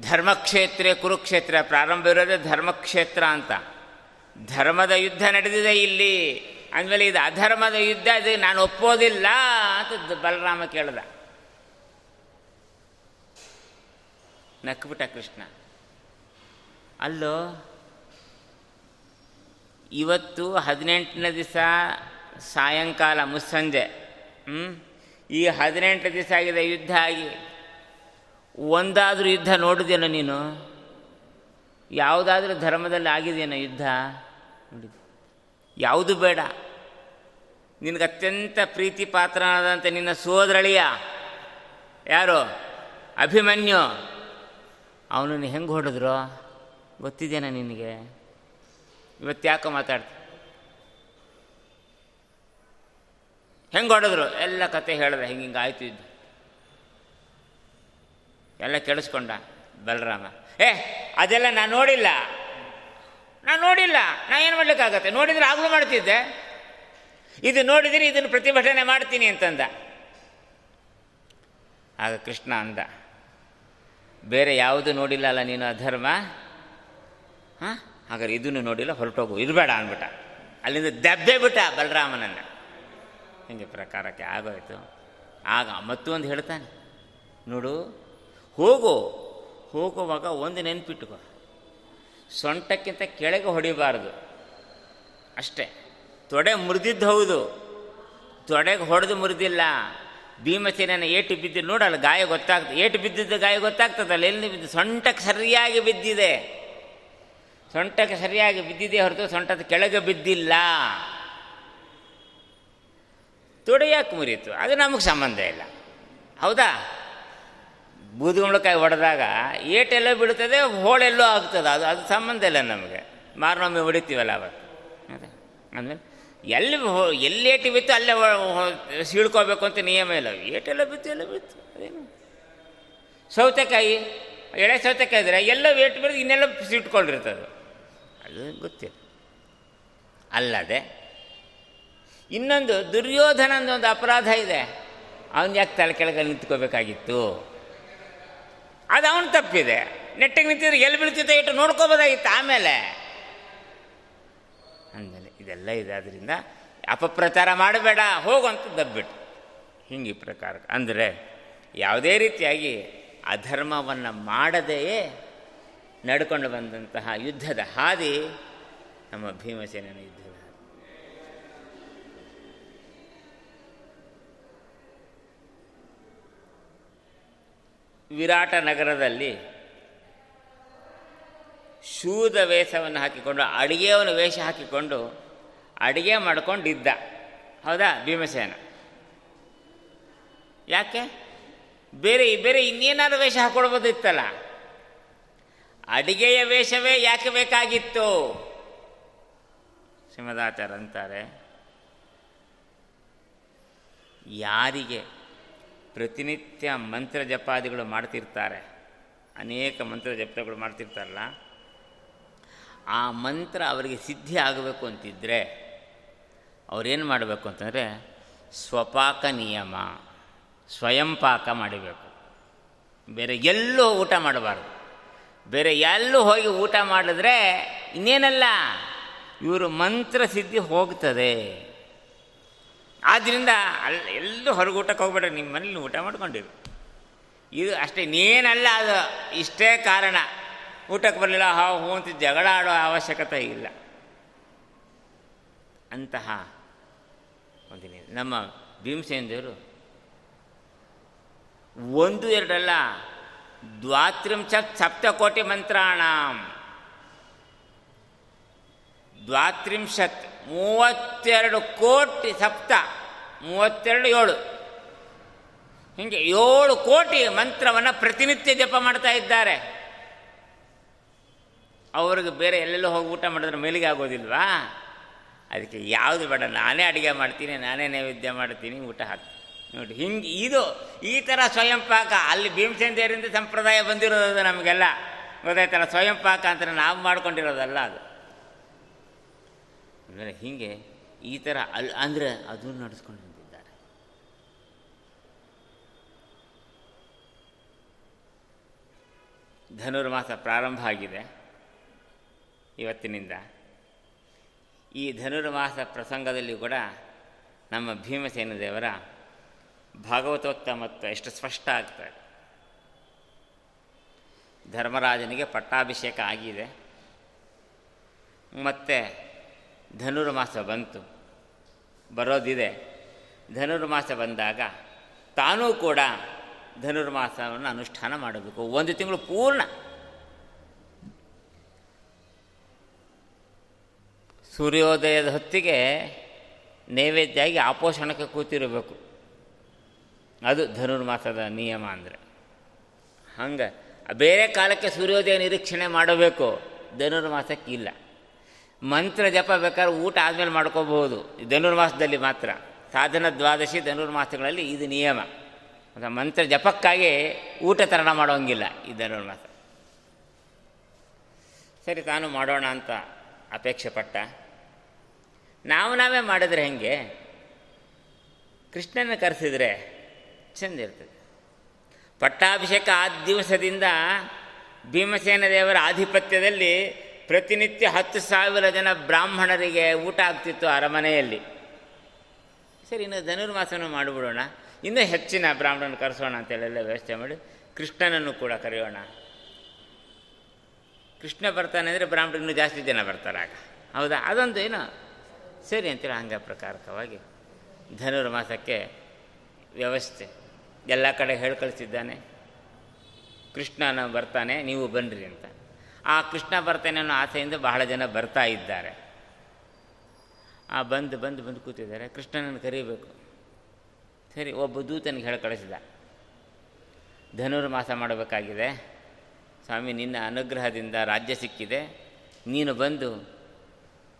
ಧರ್ಮಕ್ಷೇತ್ರ, ಕುರುಕ್ಷೇತ್ರ, ಪ್ರಾರಂಭ ಇರೋದೇ ಧರ್ಮಕ್ಷೇತ್ರ ಅಂತ. ಧರ್ಮದ ಯುದ್ಧ ನಡೆದಿದೆ ಇಲ್ಲಿ. ಅಂದಮೇಲೆ ಇದು ಅಧರ್ಮದ ಯುದ್ಧ, ಇದು ನಾನು ಒಪ್ಪೋದಿಲ್ಲ ಅಂತ ಬಲರಾಮ ಕೇಳ್ದ. ನಕ್ಬಿಟ್ಟ ಕೃಷ್ಣ. ಅಲ್ಲೋ, ಇವತ್ತು ಹದಿನೆಂಟನೇ ದಿವಸ ಸಾಯಂಕಾಲ, ಮುಸ್ಸಂಜೆ. ಹ್ಞೂ ಈ ಹದಿನೆಂಟು ದಿವಸ ಆಗಿದೆ ಯುದ್ಧ ಆಗಿ. ಒಂದಾದರೂ ಯುದ್ಧ ನೋಡಿದೇನೋ ನೀನು? ಯಾವುದಾದ್ರೂ ಧರ್ಮದಲ್ಲಿ ಆಗಿದೆಯೇನೋ ಯುದ್ಧ? ನೋಡಿದ ಯಾವುದು ಬೇಡ. ನಿನಗೆ ಅತ್ಯಂತ ಪ್ರೀತಿ ಪಾತ್ರನಾದಂಥ ನಿನ್ನ ಸೋದರಳಿಯ ಯಾರು? ಅಭಿಮನ್ಯು. ಅವನನ್ನು ಹೆಂಗೆ ಹೊಡೆದ್ರು? ಗೊತ್ತಿದೆಯಾ ನಿನಗೆ? ಇವತ್ತು ಯಾಕೋ ಮಾತಾಡ್ತೀನಿ ಹೆಂಗೆ ಹೊಡೆದ್ರು? ಎಲ್ಲ ಕತೆ ಹೇಳಿದೆ ಹಿಂಗೆ ಹಿಂಗೆ ಆಯ್ತು ಇದ್ದು ಎಲ್ಲ ಕೆಡಿಸ್ಕೊಂಡ ಬಲರಾಮ. ಏ, ಅದೆಲ್ಲ ನಾನು ನೋಡಿಲ್ಲ. ನಾನು ನೋಡಿಲ್ಲ. ನಾನು ಏನು ಮಾಡಲಿಕ್ಕಾಗತ್ತೆ? ನೋಡಿದ್ರೆ ಆಗಲೂ ಮಾಡ್ತಿದ್ದೆ. ಇದು ನೋಡಿದರೆ ಇದನ್ನು ಪ್ರತಿಭಟನೆ ಮಾಡ್ತೀನಿ ಅಂತಂದ. ಆಗ ಕೃಷ್ಣ ಅಂದ. ಬೇರೆ ಯಾವುದು ನೋಡಿಲ್ಲ ಅಲ್ಲ ನೀನು ಅಧರ್ಮ? ಹಾಂ? ಹಾಗಾದ್ರೆ ಇದನ್ನು ನೋಡಿಲ್ಲ, ಹೊರಟೋಗು. ಇರಬೇಡ ಅಂದ್ಬಿಟ್ಟ. ಅಲ್ಲಿಂದ ದಬ್ಬೆ ಬಿಟ್ಟ ಬಲರಾಮನನ್ನು. ಹಿಂಗೆ ಪ್ರಕಾರಕ್ಕೆ ಆಗೋಯ್ತು? ಆಗ ಮತ್ತೊಂದು ಹೇಳ್ತಾನೆ. ನೋಡು, ಹೋಗು. ಹೋಗುವಾಗ ಒಂದು ನೆನ್ಪಿಟ್ಕೋ. ಸೊಂಟಕ್ಕಿಂತ ಕೆಳಗೆ ಹೊಡಿಬಾರ್ದು. ಅಷ್ಟೇ. ತೊಡೆ ಮುರಿದಿದ್ದು ಹೌದು. ತೊಡೆಗೆ ಹೊಡೆದು ಮುರಿದಿಲ್ಲ. ಭೀಮಸೇನ ಏಟು ಬಿದ್ದು ನೋಡಲ್ಲ, ಗಾಯ ಗೊತ್ತಾಗ್ತದೆ ಏಟು ಬಿದ್ದಿದ್ದು ಗಾಯ ಗೊತ್ತಾಗ್ತದಲ್ಲ, ಎಲ್ಲಿ ಬಿದ್ದು? ಸೊಂಟಕ್ಕೆ ಸರಿಯಾಗಿ ಬಿದ್ದಿದೆ. ಸೊಂಟಕ್ಕೆ ಸರಿಯಾಗಿ ಬಿದ್ದಿದೆ ಹೊರತು ಸೊಂಟದ ಕೆಳಗೆ ಬಿದ್ದಿಲ್ಲ. ತೊಡೆ ಯಾಕೆ ಮುರಿಯಿತು ಅದು ನಮಗೆ ಸಂಬಂಧ ಇಲ್ಲ. ಹೌದಾ? ಬೂದುಗುಂಬಳಕಾಯಿ ಹೊಡೆದಾಗ ಏಟೆಲ್ಲೋ ಬೀಳ್ತದೆ ಹೋಳೆಲ್ಲೋ ಆಗ್ತದೆ, ಅದು ಅದು ಸಂಬಂಧ ಇಲ್ಲ ನಮಗೆ. ಮಾರನೊಮ್ಮೆ ಹೊಡಿತೀವಲ್ಲ ಅವತ್ತು. ಅದೇ. ಅಂದಮೇಲೆ ಎಲ್ಲಿ ಹೋ, ಎಲ್ಲಿ ಏಟು ಬಿತ್ತು ಅಲ್ಲೇ ಸೀಳ್ಕೋಬೇಕು ಅಂತ ನಿಯಮ ಇಲ್ಲ. ಏಟೆಲ್ಲ ಬಿತ್ತು, ಎಲ್ಲ ಬಿತ್ತು. ಅದೇನು? ಸೌತೆಕಾಯಿ, ಎಳೆ ಸೌತೆಕಾಯಿ ಇದ್ರೆ ಎಲ್ಲ ಏಟು ಬಿದ್ದು ಇನ್ನೆಲ್ಲ ಸಿಟ್ಕೊಂಡಿರ್ತದೆ. ಅದು ಗೊತ್ತಿಲ್ಲ. ಅಲ್ಲದೆ, ಇನ್ನೊಂದು ದುರ್ಯೋಧನಂದು ಒಂದು ಅಪರಾಧ ಇದೆ. ಅವನು ಯಾಕೆ ತಲೆ ಕೆಳಗೆ ನಿಂತ್ಕೋಬೇಕಾಗಿತ್ತು? ಅದು ಅವನು ತಪ್ಪಿದೆ. ನೆಟ್ಟಿಗೆ ನಿಂತಿದ್ರೆ ಎಲ್ಲಿ ಬೀಳ್ತಿದ್ದೆ ಇಟ್ಟು ನೋಡ್ಕೋಬೋದಾಗಿತ್ತು ಆಮೇಲೆ. ಇದೆಲ್ಲ ಇದೆ. ಅದರಿಂದ ಅಪಪ್ರಚಾರ ಮಾಡಬೇಡ ಹೋಗುವಂತ ದಬ್ಬಿಟ್ಟು. ಹಿಂಗೆ ಈ ಪ್ರಕಾರ. ಅಂದರೆ ಯಾವುದೇ ರೀತಿಯಾಗಿ ಅಧರ್ಮವನ್ನು ಮಾಡದೆಯೇ ನಡ್ಕೊಂಡು ಬಂದಂತಹ ಯುದ್ಧದ ಹಾದಿ ನಮ್ಮ ಭೀಮಸೇನ ಯುದ್ಧದ ವಿರಾಟ ನಗರದಲ್ಲಿ ಶೂದ ವೇಷವನ್ನು ಹಾಕಿಕೊಂಡು, ಅಡಿಗೆಯವನ ವೇಷ ಹಾಕಿಕೊಂಡು ಅಡಿಗೆ ಮಾಡ್ಕೊಂಡಿದ್ದ. ಹೌದಾ, ಭೀಮಸೇನ? ಯಾಕೆ? ಬೇರೆ ಬೇರೆ ಇನ್ನೇನಾದ್ರು ವೇಷ ಹಾಕೊಳ್ಬೋದಿತ್ತಲ್ಲ ಅಡಿಗೆಯ ವೇಷವೇ ಯಾಕೆ ಬೇಕಾಗಿತ್ತು? ಸಿಂಹದಾಚಾರ ಅಂತಾರೆ, ಯಾರಿಗೆ ಪ್ರತಿನಿತ್ಯ ಮಂತ್ರ ಜಪಾದಿಗಳು ಮಾಡ್ತಿರ್ತಾರೆ, ಅನೇಕ ಮಂತ್ರ ಜಪಗಳು ಮಾಡ್ತಿರ್ತಾರಲ್ಲ ಆ ಮಂತ್ರ ಅವರಿಗೆ ಸಿದ್ಧಿ ಆಗಬೇಕು ಅಂತಿದ್ದರೆ ಅವರೇನು ಮಾಡಬೇಕು ಅಂತಂದರೆ ಸ್ವಪಾಕ ನಿಯಮ, ಸ್ವಯಂ ಪಾಕ ಮಾಡಬೇಕು. ಬೇರೆ ಎಲ್ಲೂ ಊಟ ಮಾಡಬಾರ್ದು. ಬೇರೆ ಎಲ್ಲೂ ಹೋಗಿ ಊಟ ಮಾಡಿದ್ರೆ ಇನ್ನೇನಲ್ಲ? ಇವರು ಮಂತ್ರ ಸಿದ್ಧಿ ಹೋಗ್ತದೆ. ಆದ್ದರಿಂದ ಅಲ್ಲಿ ಎಲ್ಲೂ ಹೊರಗೆ ಊಟಕ್ಕೆ ಹೋಗ್ಬೇಡ ನಿಮ್ಮ ಮನೇಲಿ ಊಟ ಮಾಡ್ಕೊಂಡಿರು. ಇದು ಅಷ್ಟೇ ಇನ್ನೇನಲ್ಲ ಅದು, ಇಷ್ಟೇ ಕಾರಣ. ಊಟಕ್ಕೆ ಬರಲಿಲ್ಲ ಹಾ ಹೂ ಅಂತ ಜಗಳ ಆಡೋ ಅವಶ್ಯಕತೆ ಇಲ್ಲ. ಅಂತಹ ಒಂದು ನಮ್ಮ ಭೀಮಸೇನ ದೇವರು ಒಂದು ಎರಡಲ್ಲ ದ್ವಾತ್ರಿಂಶತ್ ಸಪ್ತಕೋಟಿ ಮಂತ್ರಾಣಾಂ. ದ್ವಾತ್ರಿಂಶತ್ ಮೂವತ್ತೆರಡು ಕೋಟಿ ಸಪ್ತ, ಮೂವತ್ತೆರಡು ಏಳು. ಹೀಗೆ ಏಳು ಕೋಟಿ ಮಂತ್ರವನ್ನು ಪ್ರತಿನಿತ್ಯ ಜಪ ಮಾಡ್ತಾ ಇದ್ದಾರೆ. ಅವ್ರಿಗೆ ಬೇರೆ ಎಲ್ಲೆಲ್ಲೋ ಹೋಗಿ ಊಟ ಮಾಡಿದ್ರೆ ಮೇಲಿಗೆ ಆಗೋದಿಲ್ವಾ? ಅದಕ್ಕೆ ಯಾವುದು ಬೇಡ, ನಾನೇ ಅಡುಗೆ ಮಾಡ್ತೀನಿ, ನಾನೇ ನೈವೇದ್ಯ ಮಾಡ್ತೀನಿ, ಊಟ ಹಾಕ್ತೀನಿ. ನೋಡಿ, ಹಿಂಗೆ ಇದು, ಈ ಥರ ಸ್ವಯಂ ಪಾಕ ಅಲ್ಲಿ ಭೀಮಸೇನ ದೇವರಿಂದ ಸಂಪ್ರದಾಯ ಬಂದಿರೋದು ನಮಗೆಲ್ಲ. ಗೊತ್ತಾಯ್ತಲ್ಲ ಸ್ವಯಂ ಪಾಕ ಅಂತ ನಾವು ಮಾಡ್ಕೊಂಡಿರೋದಲ್ಲ ಅದು. ಅಂದರೆ ಹೀಗೆ ಈ ಥರ ಅಲ್ಲಿ ಅಂದರೆ ಅದನ್ನು ನಡೆಸ್ಕೊಂಡು ಬಂದಿದ್ದಾರೆ. ಧನುರ್ಮಾಸ ಪ್ರಾರಂಭ ಆಗಿದೆ. ಇವತ್ತಿನಿಂದ. ಈ ಧನುರ್ಮಾಸ ಪ್ರಸಂಗದಲ್ಲಿ ಕೂಡ ನಮ್ಮ ಭೀಮಸೇನ ದೇವರ ಭಾಗವತೋತ್ತಮತ್ವ ಎಷ್ಟು ಸ್ಪಷ್ಟ ಆಗ್ತದೆ ಧರ್ಮರಾಜನಿಗೆ ಪಟ್ಟಾಭಿಷೇಕ ಆಗಿದೆ. ಮತ್ತು ಧನುರ್ಮಾಸ ಬಂತು. ಬರೋದಿದೆ. ಧನುರ್ಮಾಸ ಬಂದಾಗ ತಾನೂ ಕೂಡ ಧನುರ್ಮಾಸವನ್ನು ಅನುಷ್ಠಾನ ಮಾಡಬೇಕು. ಒಂದು ತಿಂಗಳು ಪೂರ್ಣ. ಸೂರ್ಯೋದಯದ ಹೊತ್ತಿಗೆ ನೈವೇದ್ಯ ಆಗಿ ಆಪೋಷಣಕ್ಕೆ ಕೂತಿರಬೇಕು. ಅದು ಧನುರ್ಮಾಸದ ನಿಯಮ ಅಂದರೆ. ಹಂಗೆ, ಬೇರೆ ಕಾಲಕ್ಕೆ ಸೂರ್ಯೋದಯ ನಿರೀಕ್ಷಣೆ ಮಾಡಬೇಕು, ಧನುರ್ಮಾಸಕ್ಕೆ ಇಲ್ಲ. ಮಂತ್ರ ಜಪ ಬೇಕಾದ್ರೆ ಊಟ ಆದಮೇಲೆ ಮಾಡ್ಕೋಬಹುದು. ಧನುರ್ಮಾಸದಲ್ಲಿ ಮಾತ್ರ. ಸಾಧನ ದ್ವಾದಶಿ ಧನುರ್ಮಾಸಗಳಲ್ಲಿ ಇದು ನಿಯಮ. ಮಂತ್ರ ಜಪಕ್ಕಾಗಿ ಊಟ ತರಣ ಮಾಡೋಂಗಿಲ್ಲ ಈ ಧನುರ್ಮಾಸ. ಸರಿ, ತಾನು ಮಾಡೋಣ ಅಂತ ಅಪೇಕ್ಷೆ ಪಟ್ಟ. ನಾವು ನಾವೇ ಮಾಡಿದ್ರೆ ಹೆಂಗೆ? ಕೃಷ್ಣನ ಕರೆಸಿದ್ರೆ ಚೆಂದ ಇರ್ತದೆ. ಪಟ್ಟಾಭಿಷೇಕ ಆ ದಿವಸದಿಂದ ಭೀಮಸೇನ ದೇವರ ಆಧಿಪತ್ಯದಲ್ಲಿ ಪ್ರತಿನಿತ್ಯ ಹತ್ತು ಸಾವಿರ ಜನ ಬ್ರಾಹ್ಮಣರಿಗೆ ಊಟ ಆಗ್ತಿತ್ತು ಅರಮನೆಯಲ್ಲಿ. ಸರಿ, ಇನ್ನು ಧನುರ್ಮಾಸನ ಮಾಡಿಬಿಡೋಣ. ಇನ್ನೂ ಹೆಚ್ಚಿನ ಬ್ರಾಹ್ಮಣನ ಕರೆಸೋಣ ಅಂತೇಳೆಲ್ಲ ವ್ಯವಸ್ಥೆ ಮಾಡಿ ಕೃಷ್ಣನನ್ನು ಕೂಡ ಕರೆಯೋಣ. ಕೃಷ್ಣ ಬರ್ತಾನೆ ಅಂದರೆ ಬ್ರಾಹ್ಮಣ ಇನ್ನೂ ಜಾಸ್ತಿ ಜನ ಬರ್ತಾರೆ ಆಗ. ಹೌದಾ? ಅದೊಂದು ಏನು ಸರಿ ಅಂತೇಳಿ ಹಂಗೆ ಪ್ರಕಾರಕವಾಗಿ ಧನುರ್ಮಾಸಕ್ಕೆ ವ್ಯವಸ್ಥೆ. ಎಲ್ಲ ಕಡೆ ಹೇಳಿ ಕಳಿಸಿದ್ದಾನೆ. ಕೃಷ್ಣನ ಬರ್ತಾನೆ, ನೀವು ಬನ್ನಿರಿ ಅಂತ. ಆ ಕೃಷ್ಣ ಬರ್ತಾನೆ ಅನ್ನೋ ಆಸೆಯಿಂದ ಬಹಳ ಜನ ಬರ್ತಾ ಇದ್ದಾರೆ. ಆ ಬಂದು ಬಂದು ಬಂದು ಕೂತಿದ್ದಾರೆ. ಕೃಷ್ಣನನ್ನು ಕರೀಬೇಕು. ಸರಿ, ಒಬ್ಬ ದೂತನಿಗೆ ಹೇಳಿ ಕಳಿಸಿದ. ಧನುರ್ಮಾಸ ಮಾಡಬೇಕಾಗಿದೆ. ಸ್ವಾಮಿ, ನಿನ್ನ ಅನುಗ್ರಹದಿಂದ ರಾಜ್ಯ ಸಿಕ್ಕಿದೆ. ನೀನು ಬಂದು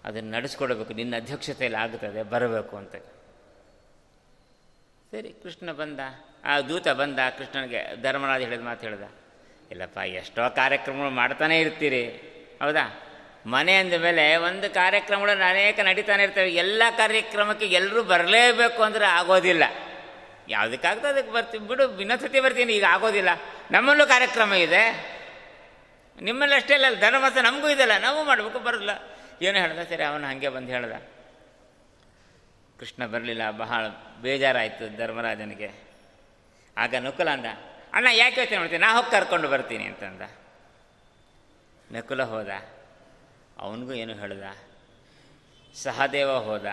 ಅದನ್ನು ನಡೆಸ್ಕೊಡ್ಬೇಕು. ನಿನ್ನ ಅಧ್ಯಕ್ಷತೆಯಲ್ಲಿ ಆಗುತ್ತದೆ ಬರಬೇಕು ಅಂತ. ಸರಿ, ಕೃಷ್ಣ ಬಂದ. ಆ ದೂತ ಬಂದ, ಕೃಷ್ಣನಿಗೆ ಧರ್ಮರಾಜ ಹೇಳಿದ ಮಾತು ಹೇಳ್ದ. ಇಲ್ಲಪ್ಪ, ಎಷ್ಟೋ ಕಾರ್ಯಕ್ರಮಗಳು ಮಾಡ್ತಾನೆ ಇರ್ತೀರಿ. ಹೌದಾ? ಮನೆ ಅಂದ ಮೇಲೆ ಒಂದು ಕಾರ್ಯಕ್ರಮಗಳು ಅನೇಕ ನಡೀತಾನೆ ಇರ್ತವೆ. ಎಲ್ಲ ಕಾರ್ಯಕ್ರಮಕ್ಕೆ ಎಲ್ಲರೂ ಬರಲೇಬೇಕು ಅಂದರೆ ಆಗೋದಿಲ್ಲ. ಯಾವುದಕ್ಕಾಗ್ತದೆ ಅದಕ್ಕೆ ಬರ್ತೀವಿ. ಬಿಡು ಇನ್ನೊಂದ್ಸತಿ ಬರ್ತೀನಿ, ಈಗ ಆಗೋದಿಲ್ಲ. ನಮ್ಮಲ್ಲೂ ಕಾರ್ಯಕ್ರಮ ಇದೆ. ನಿಮ್ಮಲ್ಲಿ ಅಷ್ಟೇ ಇಲ್ಲ ಧರ್ಮಸ ನಮಗೂ ಇದೆಲ್ಲ ನಾವು ಮಾಡಬೇಕು, ಬರಲ್ಲ. ಏನು ಹೇಳ್ದ ಸರಿ, ಅವನು ಹಾಗೆ ಬಂದು ಹೇಳ್ದ. ಕೃಷ್ಣ ಬರಲಿಲ್ಲ, ಬಹಳ ಬೇಜಾರಾಯಿತು ಧರ್ಮರಾಜನಿಗೆ. ಆಗ ನಕುಲ ಅಂದ, ಅಣ್ಣ, ಯಾಕೆ ಯೋಚನೆ ಮಾಡ್ತೀನಿ ನಾ ಹೋಗಿ ಕರ್ಕೊಂಡು ಬರ್ತೀನಿ ಅಂತಂದ. ನಕುಲ ಹೋದ. ಅವನಿಗೂ ಏನು ಹೇಳ್ದ? ಸಹದೇವ ಹೋದ.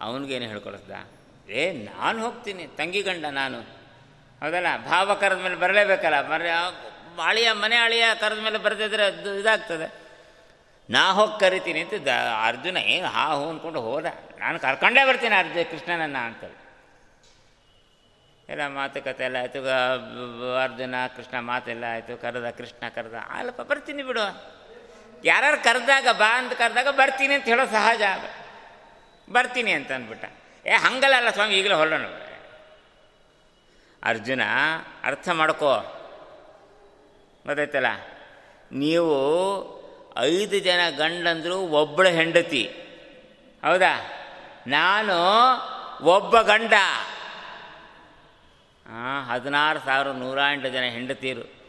ಅವನಿಗೇನು ಹೇಳ್ಕೊಳಿಸ್ದ ಏ, ನಾನು ಹೋಗ್ತೀನಿ, ತಂಗಿ ಗಂಡ ನಾನು. ಹೌದಲ್ಲ, ಭಾವ ಕರೆದ ಮೇಲೆ ಬರಲೇಬೇಕಲ್ಲ ಬರ ಅಳಿಯ ಮನೆ ಅಳಿಯ ಕರೆದ ಮೇಲೆ ಬರ್ತಿದ್ರೆ ಇದಾಗ್ತದೆ. ನಾ ಹೋಗಿ ಕರಿತೀನಿ ಅಂತ ದ ಅರ್ಜುನ ಏನು ಹಾ, ಹೂ ಅಂದ್ಕೊಂಡು ಹೋದ. ನಾನು ಕರ್ಕೊಂಡೇ ಬರ್ತೀನಿ ಅರ್ಜುನ ಕೃಷ್ಣನನ್ನ ಅಂತೇಳಿ. ಎಲ್ಲ ಮಾತುಕತೆ ಎಲ್ಲ ಆಯಿತು. ಅರ್ಜುನ, ಕೃಷ್ಣ ಮಾತೆಲ್ಲ ಆಯಿತು. ಕರೆದ ಕೃಷ್ಣ, ಕರೆದ. ಅಲ್ಲಪ್ಪ, ಬರ್ತೀನಿ ಬಿಡು. ಯಾರು ಕರೆದಾಗ ಬಾ ಅಂತ ಕರೆದಾಗ ಬರ್ತೀನಿ ಅಂತ ಹೇಳೋ ಸಹಜ. ಬರ್ತೀನಿ ಅಂತ ಅಂದ್ಬಿಟ್ಟ. ಏ, ಹಂಗಲ್ಲ ಸ್ವಾಮಿ, ಈಗಲೇ ಹೊರಡೋಣ ಅರ್ಜುನ, ಅರ್ಥ ಮಾಡ್ಕೋ. ಗೊತ್ತಾಯ್ತಲ್ಲ? ನೀವು ಐದು ಜನ ಗಂಡಂದರು ಒಬ್ಬಳ ಹೆಂಡತಿ. ಹೌದಾ? ನಾನು ಒಬ್ಬ ಗಂಡ. ಹಾಂ ಹದಿನಾರು ಸಾವಿರ ನೂರ ಎಂಟು ಜನ ಹೆಂಡತಿರು.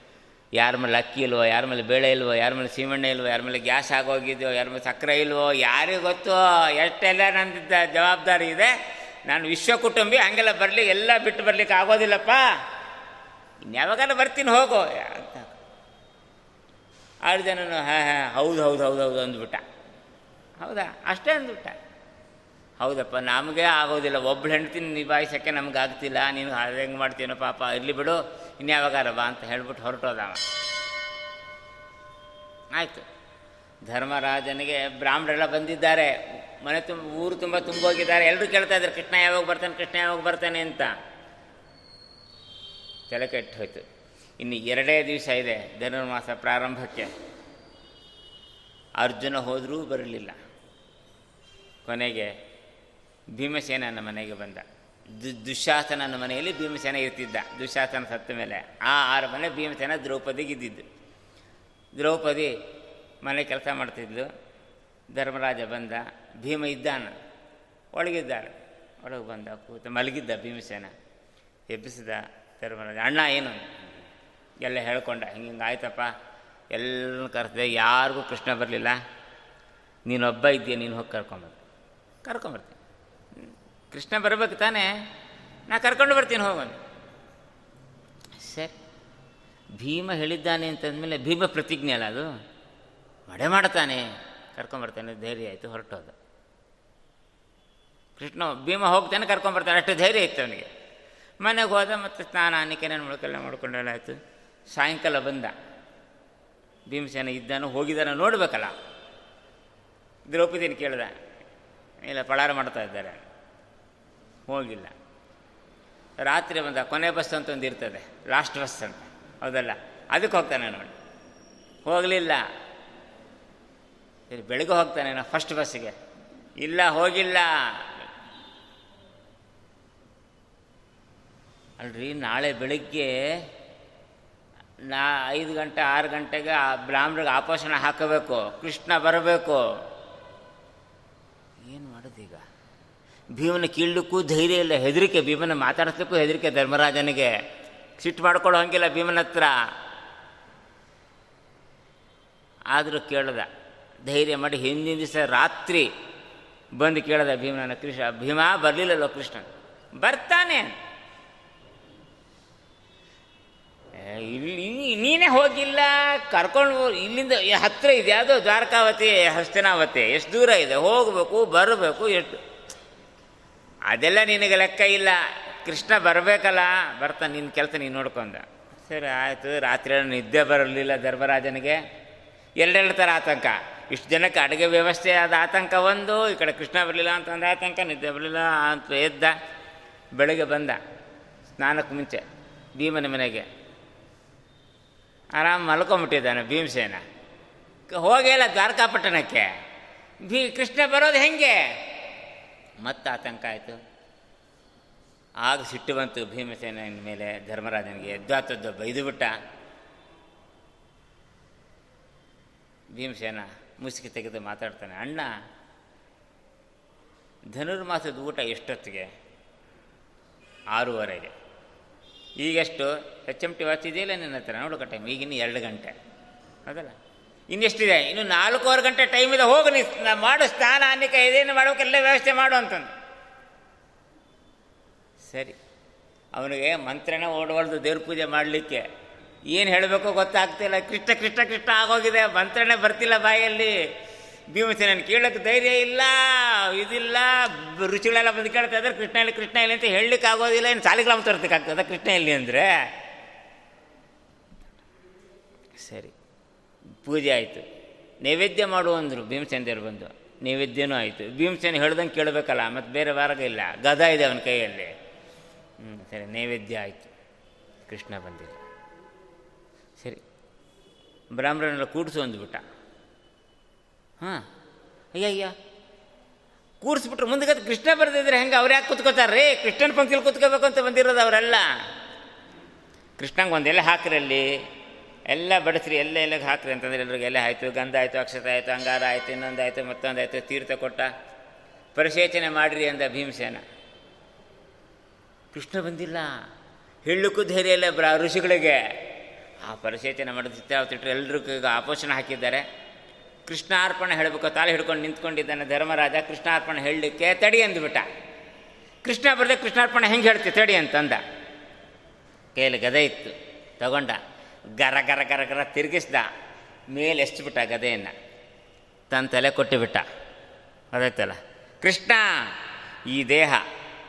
ಯಾರ ಮೇಲೆ ಅಕ್ಕಿ ಇಲ್ವೋ, ಯಾರ ಮೇಲೆ ಬೇಳೆ ಇಲ್ವೋ, ಯಾರ ಮೇಲೆ ಸೀಮೆಣ್ಣೆ ಇಲ್ವೋ, ಯಾರ ಮೇಲೆ ಗ್ಯಾಸ್ ಆಗೋಗಿದೆಯೋ, ಯಾರ ಮೇಲೆ ಸಕ್ಕರೆ ಇಲ್ವೋ, ಯಾರಿಗೆ ಗೊತ್ತೋ, ಎಷ್ಟೆಲ್ಲ ನಂದಿದ್ದ ಜವಾಬ್ದಾರಿ ಇದೆ. ನಾನು ವಿಶ್ವ ಕುಟುಂಬಿ, ಹಂಗೆಲ್ಲ ಬರಲಿ, ಎಲ್ಲ ಬಿಟ್ಟು ಬರ್ಲಿಕ್ಕೆ ಆಗೋದಿಲ್ಲಪ್ಪ. ಇನ್ಯಾವಾಗಾರ ಬರ್ತೀನಿ, ಹೋಗೋ. ಅಂತ. ಆರು ಜನನು, ಹಾ ಹಾ, ಹೌದು ಹೌದು ಹೌದು ಹೌದು ಅಂದ್ಬಿಟ್ಟ. ಹೌದಾ? ಅಷ್ಟೇ ಅಂದ್ಬಿಟ್ಟ. ಹೌದಪ್ಪ, ನಮಗೆ ಆಗೋದಿಲ್ಲ. ಒಬ್ಳು ಹೆಂಡ್ತಿನ ನಿಭಾಯಿಸೋಕ್ಕೆ ನಮ್ಗೆ ಆಗ್ತಿಲ್ಲ. ನೀನು ಹೆಂಗೆ ಮಾಡ್ತೀನೋ ಪಾಪ, ಇರಲಿ ಬಿಡು. ಇನ್ಯಾವಾಗಾರ ಬಾ ಅಂತ ಹೇಳ್ಬಿಟ್ಟು ಹೊರಟೋದವ. ಆಯಿತು. ಧರ್ಮರಾಜನಿಗೆ ಬ್ರಾಹ್ಮಣರೆಲ್ಲ ಬಂದಿದ್ದಾರೆ. ಮನೆ ತುಂಬ, ಊರು ತುಂಬ ತುಂಬೋಗಿದ್ದಾರೆ. ಎಲ್ಲರೂ ಕೇಳ್ತಾ ಇದ್ದಾರೆ, ಕೃಷ್ಣ ಯಾವಾಗ ಬರ್ತಾನೆ, ಕೃಷ್ಣ ಯಾವಾಗ ಬರ್ತಾನೆ ಅಂತ. ತಲೆ ಕೆಟ್ಟು ಹೋಯ್ತು. ಇನ್ನು ಎರಡೇ ದಿವಸ ಇದೆ ಧನುರ್ಮಾಸ ಪ್ರಾರಂಭಕ್ಕೆ. ಅರ್ಜುನ ಹೋದರೂ ಬರಲಿಲ್ಲ. ಕೊನೆಗೆ ಭೀಮಸೇನನ ಮನೆಗೆ ಬಂದ. ದು ದುಶಾಸನನ ಮನೆಯಲ್ಲಿ ಭೀಮಸೇನ ಇರ್ತಿದ್ದ. ದುಶಾಸನ ಸತ್ತ ಮೇಲೆ ಆ ಆರು ಮನೆ ಭೀಮಸೇನ ದ್ರೌಪದಿಗೆ ಇದ್ದಿದ್ದು ದ್ರೌಪದಿ ಮನೆ ಕೆಲಸ ಮಾಡ್ತಿದ್ಲು. ಧರ್ಮರಾಜ ಬಂದ. ಭೀಮ ಇದ್ದಾನ. ಒಳಗಿದ್ದಾಳೆ. ಒಳಗೆ ಬಂದ, ಕೂತ ಮಲಗಿದ್ದ ಭೀಮಸೇನ. ಎಬ್ಬಿಸಿದ ಧರ್ಮರಾಜ, ಅಣ್ಣ, ಏನು? ಎಲ್ಲ ಹೇಳ್ಕೊಂಡ, ಹಿಂಗೆ ಹಿಂಗೆ ಆಯ್ತಪ್ಪ. ಎಲ್ಲರೂ ಕರೆಸ್ದೆ ಯಾರಿಗೂ ಕೃಷ್ಣ ಬರಲಿಲ್ಲ. ನೀನೊಬ್ಬ ಇದ್ದೀಯ, ನೀನು ಹೋಗಿ ಕರ್ಕೊಂಬರ್ತೀನಿ ಕರ್ಕೊಂಬರ್ತೀನಿ ಕೃಷ್ಣ ಬರಬೇಕು ತಾನೇ? ನಾ ಕರ್ಕೊಂಡು ಬರ್ತೀನಿ ಹೋಗೋನು ಸರಿ. ಭೀಮ ಹೇಳಿದ್ದಾನೆ ಅಂತಂದಮೇಲೆ ಭೀಮ ಪ್ರತಿಜ್ಞೆ ಅಲ್ಲ ಅದು? ಮಡೆ ಮಾಡ್ತಾನೆ. ಕರ್ಕೊಂಬರ್ತಾನೆ ಧೈರ್ಯ ಆಯಿತು, ಹೊರಟೋದ. ಕೃಷ್ಣ ಭೀಮ ಹೋಗ್ತಾನೆ ಕರ್ಕೊಂಬರ್ತಾನೆ ಅಷ್ಟು ಧೈರ್ಯ ಇತ್ತು ಅವನಿಗೆ. ಮನೆಗೆ ಹೋದ ಮತ್ತು ಸ್ನಾನ ಅನ್ನಿಕೆನ ಮುಳುಕೆಲ್ಲ ಮಾಡ್ಕೊಂಡೆಲ್ಲ ಆಯಿತು. ಸಾಯಂಕಾಲ ಬಂದ. ಭೀಮಸೇನ ಇದ್ದಾನೋ, ಹೋಗಿದ್ದಾನೋ, ನೋಡಬೇಕಲ್ಲ. ದ್ರೌಪದಿನ ಕೇಳ್ದ. ಇಲ್ಲ, ಪಳಾರ ಮಾಡ್ತಾ ಇದ್ದಾರೆ. ಹೋಗಿಲ್ಲ. ರಾತ್ರಿ ಬಂದ ಕೊನೆ ಬಸ್ ಅಂತ ಒಂದು ಇರ್ತದೆ. ಲಾಸ್ಟ್ ಬಸ್ ಅಂತ. ಹೌದಲ್ಲ? ಅದಕ್ಕೆ ಹೋಗ್ತಾನೆ ನೋಡಿ. ಹೋಗಲಿಲ್ಲ. ಬೆಳಗ್ಗೆ ಹೋಗ್ತಾನೆ ನಾ ಫಸ್ಟ್ ಬಸ್ಸಿಗೆ ಇಲ್ಲ, ಹೋಗಿಲ್ಲ. ಅಲ್ರಿ, ನಾಳೆ ಬೆಳಗ್ಗೆ ನಾ ಐದು ಗಂಟೆ, ಆರು ಗಂಟೆಗೆ ಆ ಬ್ರಾಹ್ಮರಿಗೆ ಆಪೋಷಣ ಹಾಕಬೇಕು. ಕೃಷ್ಣ ಬರಬೇಕು. ಏನು ಮಾಡೋದೀಗ? ಭೀಮನ ಕೀಳಲಿಕ್ಕೂ ಧೈರ್ಯ ಇಲ್ಲ. ಹೆದರಿಕೆ, ಭೀಮನ ಮಾತಾಡಿಸ್ಲಿಕ್ಕೂ ಹೆದರಿಕೆ ಧರ್ಮರಾಜನಿಗೆ. ಸಿಟ್ಟು ಮಾಡ್ಕೊಳ್ಳೋ ಹಂಗಿಲ್ಲ ಭೀಮನ ಹತ್ರ. ಆದರೂ ಕೇಳ್ದ. ಧೈರ್ಯ ಮಾಡಿ ಹಿಂದಿನ ದಿವಸ ರಾತ್ರಿ ಬಂದು ಕೇಳ್ದ ಭೀಮನ ಕೃಷ್ಣ, ಭೀಮ, ಬರಲಿಲ್ಲಲ್ಲೋ ಕೃಷ್ಣ ಬರ್ತಾನೆ. ಇಲ್ಲಿ ನೀನೇ ಹೋಗಿಲ್ಲ, ಕರ್ಕೊಂಡು ಇಲ್ಲಿಂದ ಹತ್ತಿರ ಇದೆ, ಯಾವುದೋ ದ್ವಾರಕಾವತಿ ಹಸ್ತಿನಾವತಿ, ಎಷ್ಟು ದೂರ ಇದೆ? ಹೋಗಬೇಕು, ಬರಬೇಕು, ಎಷ್ಟು ಅದೆಲ್ಲ ನಿನಗೆ ಲೆಕ್ಕ ಇಲ್ಲ. ಕೃಷ್ಣ ಬರಬೇಕಲ್ಲ, ಬರ್ತಾನೆ ನಿನ್ನ ಕೆಲಸ ನೀನು ನೋಡ್ಕೊಂಡ. ಸರಿ, ಆಯಿತು, ರಾತ್ರಿ ನಿದ್ದೆ ಬರಲಿಲ್ಲ ಧರ್ಮರಾಜನಿಗೆ. ಎರಡೆರಡು ಥರ ಆತಂಕ. ಇಷ್ಟು ಜನಕ್ಕೆ ಅಡುಗೆ ವ್ಯವಸ್ಥೆ ಆದ ಆತಂಕ ಒಂದು, ಈ ಕಡೆ ಕೃಷ್ಣ ಬರಲಿಲ್ಲ ಅಂತ ಒಂದು ಆತಂಕ, ನಿದ್ದೆ ಬರಲಿಲ್ಲ ಅಂತ ಎದ್ದ, ಬೆಳಗ್ಗೆ ಬಂದ, ಸ್ನಾನಕ್ಕೆ ಮುಂಚೆ, ಭೀಮನ ಮನೆಗೆ. ಆರಾಮ್ ಮಲ್ಕೊಂಬಿಟ್ಟಿದ್ದಾನೆ ಭೀಮಸೇನ. ಹೋಗಿಲ್ಲ ದ್ವಾರಕಾಪಟ್ಟಣಕ್ಕೆ. ಭೀ ಕೃಷ್ಣ ಬರೋದು ಹೆಂಗೆ? ಮತ್ತೆ ಆತಂಕ ಆಯಿತು. ಆಗ ಸಿಟ್ಟು ಬಂತು ಭೀಮಸೇನ ಮೇಲೆ ಧರ್ಮರಾಜನಿಗೆ. ಎದ್ದಾತದ್ದು ಬೈದು ಬಿಟ್ಟ. ಭೀಮಸೇನ ಮುಸುಕಿ ತೆಗೆದು ಮಾತಾಡ್ತಾನೆ, ಅಣ್ಣ, ಧನುರ್ಮಾಸದ ಊಟ ಎಷ್ಟೊತ್ತಿಗೆ? ಆರೂವರೆಗೆ. ಈಗೆಷ್ಟು ಎಚ್ ಎಂ ಟಿ ವಾಚ್ ಇದೆಯಲ್ಲ ನಿನ್ನ ಹತ್ರ ನೋಡು ಟೈಮ್ ಈಗಿನ ಎರಡು ಗಂಟೆ. ಹೌದಲ್ಲ? ಇನ್ನೆಷ್ಟಿದೆ? ಇನ್ನು ನಾಲ್ಕೂವರೆ ಗಂಟೆ ಟೈಮ್ ಇದೆ, ಹೋಗು ನೀ ಮಾಡು ಸ್ನಾನ ಅನ್ನಿಕ ಇದೇನು ಮಾಡೋಕೆಲ್ಲ ವ್ಯವಸ್ಥೆ ಮಾಡು ಅಂತಂದು. ಸರಿ. ಅವನಿಗೆ ಮಂತ್ರನೇ ಓಡಬಾರ್ದು ದೇವ್ರ ಪೂಜೆ ಮಾಡಲಿಕ್ಕೆ ಏನು ಹೇಳಬೇಕೋ ಗೊತ್ತಾಗ್ತಿಲ್ಲ. ಕೃಷ್ಣ ಕೃಷ್ಣ ಕೃಷ್ಣ ಆಗೋಗಿದೆ, ಮಂತ್ರನೇ ಬರ್ತಿಲ್ಲ ಬಾಯಲ್ಲಿ. ಭೀಮಸೇನ ಕೇಳೋಕ್ಕೆ ಧೈರ್ಯ ಇಲ್ಲ, ಇದಿಲ್ಲ, ರುಚಿಗಳೆಲ್ಲ ಬಂದು ಕೇಳ್ತಾ ಇದ್ದಾರೆ. ಕೃಷ್ಣ ಇಲ್ಲಿ ಕೃಷ್ಣ ಇಲ್ಲಿ ಅಂತ ಹೇಳಲಿಕ್ಕೆ ಆಗೋದಿಲ್ಲ ಏನು ಸಾಲಿಗ್ರಾಮ ತೋರ್ಸಕ್ಕಾಗ್ತದ ಕೃಷ್ಣ ಇಲ್ಲಿ ಅಂದರೆ? ಸರಿ. ಪೂಜೆ ಆಯಿತು. ನೈವೇದ್ಯ ಮಾಡು ಅಂದರು ಭೀಮಸೇನ ದೇವ್ರು ಬಂದು. ನೈವೇದ್ಯನೂ ಆಯಿತು. ಭೀಮಸೇನ ಹೇಳ್ದಂಗೆ ಕೇಳಬೇಕಲ್ಲ, ಮತ್ತು ಬೇರೆ ವಾರಗ ಇಲ್ಲ. ಗದ ಇದೆ ಅವನ ಕೈಯಲ್ಲಿ. ಹ್ಞೂ ಸರಿ, ನೈವೇದ್ಯ ಆಯಿತು. ಕೃಷ್ಣ ಬಂದಿಲ್ಲ. ಸರಿ. ಬ್ರಾಹ್ಮಣನೆಲ್ಲ ಕೂಡಿಸು ಅಂದ್ಬಿಟ್ಟ. ಹಾಂ. ಅಯ್ಯ ಕೂರಿಸ್ಬಿಟ್ರು. ಮುಂದೆ ಕೃಷ್ಣ ಬರೆದಿದ್ರೆ ಹೆಂಗೆ? ಅವ್ರು ಯಾಕೆ ಕುತ್ಕೋತಾರ್ರಿ? ಕೃಷ್ಣನ ಪಂಕ್ತಿಲಿ ಕುತ್ಕೋಬೇಕು ಅಂತ ಬಂದಿರೋದು ಅವರೆಲ್ಲ. ಕೃಷ್ಣಂಗೆ ಒಂದು ಎಲೆ ಹಾಕ್ರಿ ಅಲ್ಲಿ. ಎಲ್ಲ ಬಡಿಸ್ರಿ, ಎಲ್ಲ ಎಲ್ಲಗೆ ಹಾಕ್ರಿ ಅಂತಂದ್ರೆ ಎಲ್ರಿಗೂ ಎಲೆ ಆಯಿತು, ಗಂಧ ಆಯಿತು, ಅಕ್ಷತ ಆಯಿತು, ಅಂಗಾರ ಆಯಿತು, ಇನ್ನೊಂದು ಆಯಿತು, ಮತ್ತೊಂದು ಆಯಿತು, ತೀರ್ಥ ಕೊಟ್ಟ. ಪರಿಶೇಚನೆ ಮಾಡಿರಿ ಅಂದ ಭೀಮಸೇನ. ಕೃಷ್ಣ ಬಂದಿಲ್ಲ. ಹೇಳಕ್ಕೂ ಧೈರ್ಯ ಇಲ್ಲ ಬ್ರ ಋಷಿಗಳಿಗೆ. ಆ ಪರಿಶೇಚನೆ ಮಾಡಿದ ಚಿತ್ರ ಎಲ್ಲರಿಗೂ ಈಗ ಹಾಕಿದ್ದಾರೆ. ಕೃಷ್ಣಾರ್ಪಣೆ ಹೇಳಬೇಕು ತಾಳೆ ಹಿಡ್ಕೊಂಡು ನಿಂತ್ಕೊಂಡಿದ್ದಾನೆ ಧರ್ಮರಾಜ, ಕೃಷ್ಣಾರ್ಪಣೆ ಹೇಳಲಿಕ್ಕೆ ತಡಿ ಅಂದ್ಬಿಟ್ಟ. ಕೃಷ್ಣ ಬರದೆ ಕೃಷ್ಣಾರ್ಪಣೆ ಹೆಂಗೆ ಹೇಳ್ತಿ ತಡಿ ಅಂತಂದ. ಕೈಯಲ್ಲಿ ಗದೆ ಇತ್ತು, ತಗೊಂಡ, ಗರ ಗರ ಗರ ಗರ ತಿರುಗಿಸ್ದ. ಮೇಲೆ ಎಸ್ಬಿಟ್ಟ ಗದೆಯನ್ನು. ತನ್ನ ತಲೆ ಕೊಟ್ಟುಬಿಟ್ಟ. ಅದಾಯ್ತಲ್ಲ? ಕೃಷ್ಣ, ಈ ದೇಹ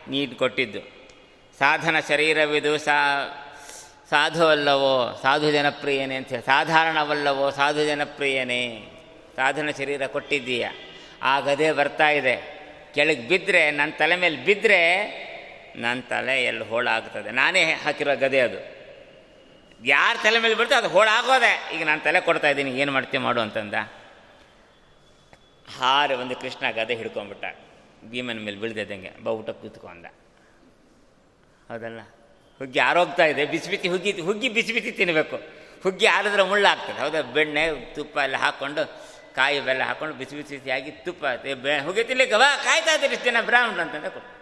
ನೀನು ಕೊಟ್ಟಿದ್ದು. ಸಾಧನ ಶರೀರವಿದು, ಸಾ, ಸಾಧುವಲ್ಲವೋ, ಸಾಧು ಜನಪ್ರಿಯನೇ ಅಂತ ಹೇಳಿ, ಸಾಧಾರಣವಲ್ಲವೋ, ಸಾಧು ಜನಪ್ರಿಯನೇ. ಸಾಧನ ಶರೀರ ಕೊಟ್ಟಿದ್ದೀಯ. ಆ ಗದೆ ಬರ್ತಾ ಇದೆ. ಕೆಳಗೆ ಬಿದ್ದರೆ ನನ್ನ ತಲೆ ಮೇಲೆ ಬಿದ್ದರೆ ನನ್ನ ತಲೆ ಎಲ್ಲಿ ಹೋಳಾಗ್ತದೆ. ನಾನೇ ಹಾಕಿರೋ ಗದೆ ಅದು. ಯಾರ ತಲೆ ಮೇಲೆ ಬಿಡ್ತೋ ಅದು ಹೋಳಾಗೋದೆ. ಈಗ ನಾನು ತಲೆ ಕೊಡ್ತಾ ಇದ್ದೀನಿ, ಏನು ಮಾಡ್ತೀವಿ ಮಾಡು ಅಂತಂದ. ಹಾರ ಒಂದು ಕೃಷ್ಣ ಗದೆ ಹಿಡ್ಕೊಂಬಿಟ್ಟ ಭೀಮನ ಮೇಲೆ ಬೀಳ್ದಿದ್ದಂಗೆ, ಬಾ ಊಟ ಕೂತ್ಕೊಂಡ ಹೌದಲ್ಲ? ಹುಗ್ಗಿ ಆರೋಗ್ತಾ ಇದೆ, ಬಿಸಿ ಬಿಸಿ ಹುಗ್ಗಿ ಹುಗ್ಗಿ ಬಿಸಿ ತಿನ್ನಬೇಕು ಹುಗ್ಗಿ ಆರಿದ್ರೆ ಮುಳ್ಳಾಗ್ತದೆ. ಹೌದಾ? ಬೆಣ್ಣೆ, ತುಪ್ಪ ಎಲ್ಲ ಹಾಕ್ಕೊಂಡು ಕಾಯಿ ಬೆಲ್ಲ ಹಾಕೊಂಡು ಬಿಸಿ ಬಿಸಿ ಬಿಸಿಯಾಗಿ ತುಪ್ಪ ಹೋಗಿ ಹುಗ್ಗಿ ತಿನ್ಲಿಕ್ಕೆ ಕಾಯ್ತಾ ಇದ್ದೀರಿ ಇಷ್ಟು ಬ್ರಾಹ್ಮಣ ಅಂತಂದ್ರೆ ಕೊಡು.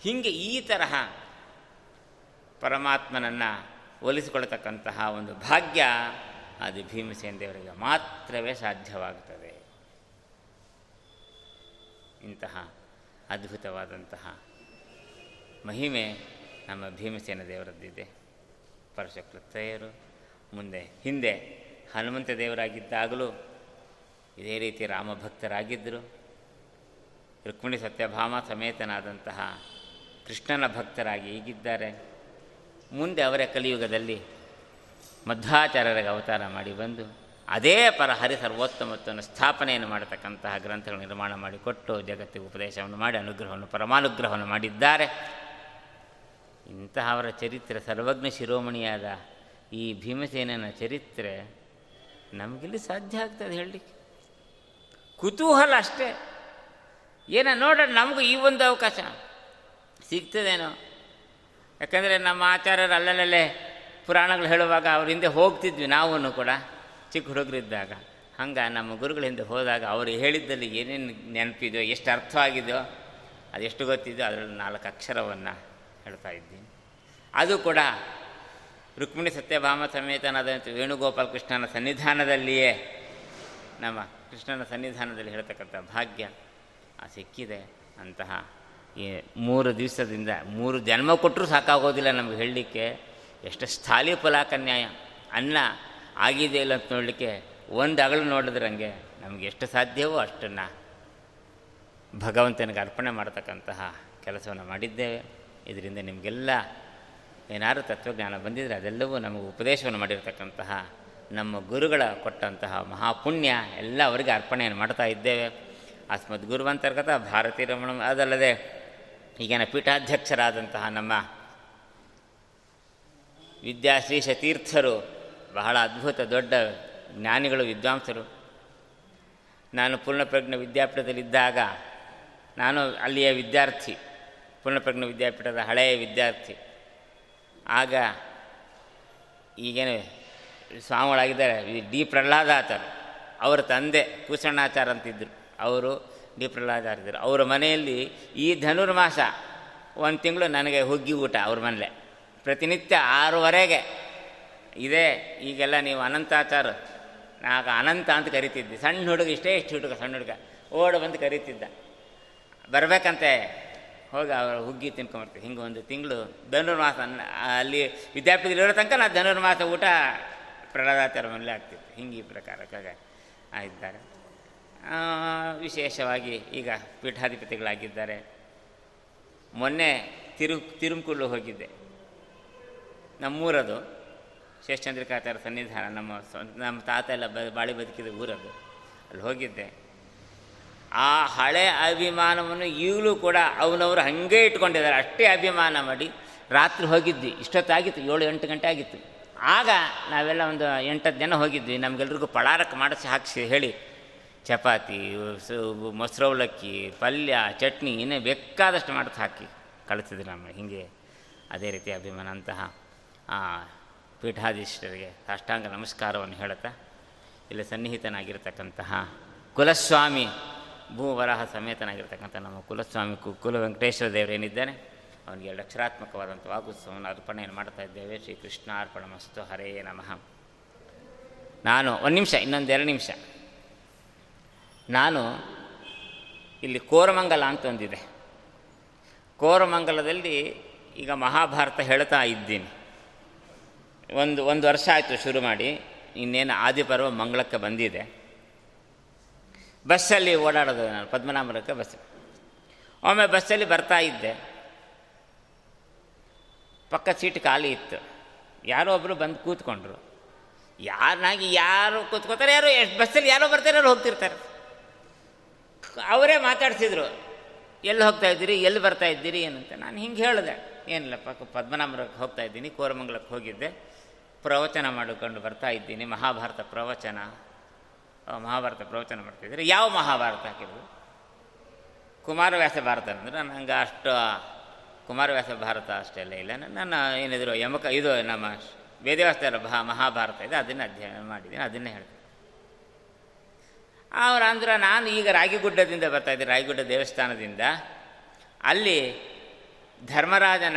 ಹೀಗೆ ಈ ತರಹ ಪರಮಾತ್ಮನನ್ನು ಒಲಿಸಿಕೊಳ್ತಕ್ಕಂತಹ ಒಂದು ಭಾಗ್ಯ ಅದು ಭೀಮಸೇನ ದೇವರಿಗೆ ಮಾತ್ರವೇ ಸಾಧ್ಯವಾಗುತ್ತದೆ ಇಂತಹ ಅದ್ಭುತವಾದಂತಹ ಮಹಿಮೆ ನಮ್ಮ ಭೀಮಸೇನ ದೇವರದ್ದಿದೆ. ಪರಶುಕ್ಲತ್ತೆಯರು ಮುಂದೆ, ಹಿಂದೆ ಹನುಮಂತ ದೇವರಾಗಿದ್ದಾಗಲೂ ಇದೇ ರೀತಿ ರಾಮಭಕ್ತರಾಗಿದ್ದರು. ರುಕ್ಮಿಣಿ ಸತ್ಯಭಾಮ ಸಮೇತನಾದಂತಹ ಕೃಷ್ಣನ ಭಕ್ತರಾಗಿ ಈಗಿದ್ದಾರೆ. ಮುಂದೆ ಅವರ ಕಲಿಯುಗದಲ್ಲಿ ಮಧ್ವಾಚಾರ್ಯರಿಗೆ ಅವತಾರ ಮಾಡಿ ಬಂದು ಅದೇ ಪರ ಹರಿ ಸರ್ವೋತ್ತಮತ್ವವನ್ನು ಸ್ಥಾಪನೆಯನ್ನು ಮಾಡತಕ್ಕಂತಹ ಗ್ರಂಥಗಳು ನಿರ್ಮಾಣ ಮಾಡಿಕೊಟ್ಟು ಜಗತ್ತಿಗೆ ಉಪದೇಶವನ್ನು ಮಾಡಿ ಅನುಗ್ರಹವನ್ನು ಪರಮಾನುಗ್ರಹವನ್ನು ಮಾಡಿದ್ದಾರೆ. ಇಂತಹವರ ಚರಿತ್ರೆ ಸರ್ವಜ್ಞ ಶಿರೋಮಣಿಯಾದ ಈ ಭೀಮಸೇನನ ಚರಿತ್ರೆ ನಮಗಿಲ್ಲಿ ಸಾಧ್ಯ ಆಗ್ತದೆ ಹೇಳಲಿಕ್ಕೆ. ಕುತೂಹಲ ಅಷ್ಟೇ ಏನ ನೋಡೋಣ ನಮಗೂ ಈ ಒಂದು ಅವಕಾಶ. ಸಿಗ್ತದೇನೋ. ಯಾಕಂದರೆ ನಮ್ಮ ಆಚಾರ್ಯರು ಅಲ್ಲಲ್ಲೇ ಪುರಾಣಗಳು ಹೇಳುವಾಗ ಅವ್ರ ಹಿಂದೆ ಹೋಗ್ತಿದ್ವಿ ನಾವೂ ಕೂಡ, ಚಿಕ್ಕ ಹುಡುಗರಿದ್ದಾಗ. ಹಂಗೆ ನಮ್ಮ ಗುರುಗಳ ಹಿಂದೆ ಹೋದಾಗ ಅವರು ಹೇಳಿದ್ದಲ್ಲಿ ಏನೇನು ನೆನಪಿದೆಯೋ, ಎಷ್ಟು ಅರ್ಥವಾಗಿದೆಯೋ, ಅದೆಷ್ಟು ಗೊತ್ತಿದೆಯೋ ಅದರಲ್ಲಿ ನಾಲ್ಕು ಅಕ್ಷರವನ್ನು ಹೇಳ್ತಾ ಇದ್ದೀನಿ ಅದು ಕೂಡ ರುಕ್ಮಿಣಿ ಸತ್ಯಭಾಮ ವೇಣುಗೋಪಾಲ ಕೃಷ್ಣನ ಸನ್ನಿಧಾನದಲ್ಲಿಯೇ ನಮ್ಮ ಕೃಷ್ಣನ ಸನ್ನಿಧಾನದಲ್ಲಿ ಹೇಳ್ತಕ್ಕಂಥ ಭಾಗ್ಯ, ಆ ಸಿಕ್ಕಿದೆ ಅಂತಹ ಈ ಮೂರು ದಿವಸದಿಂದ ಮೂರು ಜನ್ಮ ಕೊಟ್ಟರೂ ಸಾಕಾಗೋದಿಲ್ಲ ನಮಗೆ ಹೇಳಲಿಕ್ಕೆ. ಎಷ್ಟು ಸ್ಥಾಲಿ ಫಲಾಕನ್ಯಾಯ ಅನ್ನ ಆಗಿದೆ ಇಲ್ಲ ಅಂತ ನೋಡಲಿಕ್ಕೆ ಒಂದು ಅಗಳು ನೋಡಿದ್ರಂಗೆ ನಮಗೆ ಎಷ್ಟು ಸಾಧ್ಯವೋ ಅಷ್ಟನ್ನು ಭಗವಂತನಿಗೆ ಅರ್ಪಣೆ ಮಾಡತಕ್ಕಂತಹ ಕೆಲಸವನ್ನು ಮಾಡಿದ್ದೇವೆ. ಇದರಿಂದ ನಿಮಗೆಲ್ಲ ಏನಾದರೂ ತತ್ವಜ್ಞಾನ ಬಂದಿದ್ದರೆ ಅದೆಲ್ಲವೂ ನಮಗೆ ಉಪದೇಶವನ್ನು ಮಾಡಿರ್ತಕ್ಕಂತಹ ನಮ್ಮ ಗುರುಗಳ ಕೊಟ್ಟಂತಹ ಮಹಾಪುಣ್ಯ ಎಲ್ಲ ಅವರಿಗೆ ಅರ್ಪಣೆಯನ್ನು ಮಾಡ್ತಾ ಇದ್ದೇವೆ. ಅಸ್ಮದ್ ಗುರುವಂತರ್ಗತ ಭಾರತೀ ರಮಣ ಅದಲ್ಲದೆ ಈಗಿನ ಪೀಠಾಧ್ಯಕ್ಷರಾದಂತಹ ನಮ್ಮ ವಿದ್ಯಾಶ್ರೀಷ ತೀರ್ಥರು, ಬಹಳ ಅದ್ಭುತ ದೊಡ್ಡ ಜ್ಞಾನಿಗಳು, ವಿದ್ವಾಂಸರು. ನಾನು ಪೂರ್ಣಪ್ರಜ್ಞ ವಿದ್ಯಾಪೀಠದಲ್ಲಿದ್ದಾಗ ನಾನು ಅಲ್ಲಿಯ ವಿದ್ಯಾರ್ಥಿ, ಪೂರ್ಣಪ್ರಜ್ಞ ವಿದ್ಯಾಪೀಠದ ಹಳೆಯ ವಿದ್ಯಾರ್ಥಿ. ಆಗ ಈಗೇನು ಸ್ವಾಮಿಗಳಾಗಿದ್ದಾರೆ. ಡಿ ಪ್ರಹ್ಲಾದಾಚಾರ್ಯ, ಅವರ ತಂದೆ ಭೂಷಣಾಚಾರ ಅಂತಿದ್ದರು ಅವರು ಡಿ ಪ್ರಹ್ಲಾದಾಚಾರ್ಯ ಇದ್ದರು. ಅವರ ಮನೆಯಲ್ಲಿ ಈ ಧನುರ್ಮಾಸ ಒಂದು ತಿಂಗಳು ನನಗೆ ಹುಗ್ಗಿ ಊಟ ಅವ್ರ ಮನೇಲೆ ಪ್ರತಿನಿತ್ಯ ಆರೂವರೆಗೆ ಇದೇ, ಈಗೆಲ್ಲ ನೀವು ಅನಂತಾಚಾರ ಆಗ ಅನಂತ ಅಂತ ಕರಿತಿದ್ದೆ. ಸಣ್ಣ ಹುಡುಗ ಇಷ್ಟೇ ಇಷ್ಟು ಹುಡುಗ, ಸಣ್ಣ ಹುಡುಗ. ಓಡ ಬಂದು ಕರೀತಿದ್ದ. ಬರಬೇಕಂತೆ, ಹೋಗಿ ಅವರು ಹುಗ್ಗಿ ತಿನ್ಕೊಂಬರ್ತೀವಿ ಹಿಂಗೆ ಒಂದು ತಿಂಗಳು ಧನುರ್ಮಾಸ, ಅಲ್ಲಿ ವಿದ್ಯಾಪೀಠದಲ್ಲಿ ಇರೋ ತನಕ ನಾನು ಧನುರ್ಮಾಸ ಊಟ ಪ್ರಹ್ಲಾದಾಚಾರ ಮನೇಲೆ ಆಗ್ತಿತ್ತು. ಹಿಂಗೆ ಈ ಪ್ರಕಾರಕ್ಕಾಗ ಆಗಿದ್ದಾರೆ. ವಿಶೇಷವಾಗಿ ಈಗ ಪೀಠಾಧಿಪತಿಗಳಾಗಿದ್ದಾರೆ. ಮೊನ್ನೆ ತಿರು ತಿರುಮಕುಳ್ಳು ಹೋಗಿದ್ದೆ. ನಮ್ಮೂರದು ಶೇಷಚಂದ್ರಿಕಾಚಾರ್ಯ ಸನ್ನಿಧಾನ, ನಮ್ಮ ನಮ್ಮ ತಾತ ಎಲ್ಲ ಬ, ಬಾಳಿ ಬದುಕಿದ ಊರದು. ಅಲ್ಲಿ ಹೋಗಿದ್ದೆ. ಆ ಹಳೆ ಅಭಿಮಾನವನ್ನು ಈಗಲೂ ಕೂಡ ಅವನವರು ಹಾಗೆ ಇಟ್ಕೊಂಡಿದ್ದಾರೆ. ಅಷ್ಟೇ ಅಭಿಮಾನ ಮಾಡಿ ರಾತ್ರಿ ಹೋಗಿದ್ವಿ. ಇಷ್ಟೊತ್ತಾಗಿತ್ತು. ಏಳು ಎಂಟು ಗಂಟೆ ಆಗಿತ್ತು. ಆಗ ನಾವೆಲ್ಲ ಒಂದು ಎಂಟತ್ತು ಜನ ಹೋಗಿದ್ವಿ. ನಮಗೆಲ್ರಿಗೂ ಪಳಾರಕ್ಕೆ ಮಾಡಿಸಿ ಹಾಕಿಸಿ ಹೇಳಿ. ಚಪಾತಿ ಮೊಸರು ಪಲ್ಯ, ಚಟ್ನಿ ಇನ್ನೇ ಬೇಕಾದಷ್ಟು ಮಾಡಿಸಿ ಹಾಕಿ ಕಳಿಸಿದ್ರು ನಮ್ಮ ಹೀಗೆ ಅದೇ ರೀತಿ ಅಭಿಮಾನ ಅಂತಹ ಪೀಠಾಧೀಶರಿಗೆ ಸಾಷ್ಟಾಂಗ ನಮಸ್ಕಾರವನ್ನು ಹೇಳುತ್ತಾ, ಇಲ್ಲಿ ಸನ್ನಿಹಿತನಾಗಿರ್ತಕ್ಕಂತಹ ಕುಲಸ್ವಾಮಿ ಭೂವರಹ ಸಮೇತನಾಗಿರ್ತಕ್ಕಂಥ ನಮ್ಮ ಕುಲಸ್ವಾಮಿ ಕುಲ ವೆಂಕಟೇಶ್ವರ ದೇವರೇನಿದ್ದಾನೆ ಅವನಿಗೆ ಎರಡು ಅಕ್ಷರಾತ್ಮಕವಾದಂಥ ವಾಗುತ್ಸವವನ್ನು ಅರ್ಪಣೆಯನ್ನು ಮಾಡ್ತಾ ಇದ್ದೇವೆ. ಶ್ರೀ ಕೃಷ್ಣ ಅರ್ಪಣ ಮಸ್ತು. ಹರೇ ನಮಃ. ನಾನು ಒಂದು ನಿಮಿಷ, ಇನ್ನೊಂದು ಎರಡು ನಿಮಿಷ. ನಾನು ಇಲ್ಲಿ ಕೋರಮಂಗಲ ಅಂತ ಒಂದಿದೆ. ಕೋರಮಂಗಲದಲ್ಲಿ ಈಗ ಮಹಾಭಾರತ ಹೇಳ್ತಾ ಇದ್ದೀನಿ. ಒಂದು ಒಂದು ವರ್ಷ ಆಯಿತು ಶುರು ಮಾಡಿ. ಇನ್ನೇನು ಆದಿಪರ್ವ ಮಂಗಳಕ್ಕೆ ಬಂದಿದೆ. ಬಸ್ಸಲ್ಲಿ ಓಡಾಡೋದು ನಾನು ಪದ್ಮನಾಭರಕ್ಕೆ ಬಸ್. ಒಮ್ಮೆ ಬಸ್ಸಲ್ಲಿ ಬರ್ತಾ ಇದ್ದೆ. ಪಕ್ಕ ಸೀಟ್ ಖಾಲಿ ಇತ್ತು. ಯಾರೋ ಒಬ್ಬರು ಬಂದು ಕೂತ್ಕೊಂಡ್ರು. ಯಾರನ್ನಾಗಿ ಯಾರು ಕೂತ್ಕೋತಾರೆ, ಯಾರು ಎಷ್ಟು ಬಸ್ಸಲ್ಲಿ ಯಾರೋ ಬರ್ತಾರೆ ಯಾರು ಹೋಗ್ತಿರ್ತಾರೆ. ಅವರೇ ಮಾತಾಡ್ಸಿದ್ರು, ಎಲ್ಲಿ ಹೋಗ್ತಾ ಇದ್ದೀರಿ, ಎಲ್ಲಿ ಬರ್ತಾ ಇದ್ದೀರಿ, ಏನಂತ? ನಾನು ಹಿಂಗೆ ಹೇಳಿದೆ ಏನಿಲ್ಲ ಪಕ್ಕ ಪದ್ಮನಾಭರಕ್ಕೆ ಹೋಗ್ತಾ ಇದ್ದೀನಿ, ಕೋರಮಂಗಲಕ್ಕೆ ಹೋಗಿದ್ದೆ. ಪ್ರವಚನ ಮಾಡಿಕೊಂಡು ಬರ್ತಾ ಇದ್ದೀನಿ, ಮಹಾಭಾರತ ಪ್ರವಚನ. ಮಹಾಭಾರತ ಪ್ರವಚನ ಮಾಡ್ತಿದ್ದೀರಿ? ಯಾವ ಮಹಾಭಾರತ? ಹಾಕಿದ್ರು ಕುಮಾರವ್ಯಾಸ ಭಾರತ ಅಂದ್ರೆ. ನಂಗೆ ಅಷ್ಟು ಕುಮಾರವ್ಯಾಸ ಭಾರತ ಅಷ್ಟೆಲ್ಲ ಇಲ್ಲ. ನನ್ನ ಏನಿದ್ರು ಯಮಕ, ಇದು ನಮ್ಮ ವೇದವ್ಯಾಸರ ಭಾ, ಮಹಾಭಾರತ ಇದೆ, ಅದನ್ನು ಅಧ್ಯಯನ ಮಾಡಿದ್ದೀನಿ, ಅದನ್ನೇ ಹೇಳ್ತೀನಿ. ಅವ್ರು ಅಂದ್ರೆ ನಾನು ಈಗ ರಾಗಿಗುಡ್ಡದಿಂದ ಬರ್ತಾ ಇದ್ದೆ ರಾಗಿಗುಡ್ಡ ದೇವಸ್ಥಾನದಿಂದ. ಅಲ್ಲಿ ಧರ್ಮರಾಜನ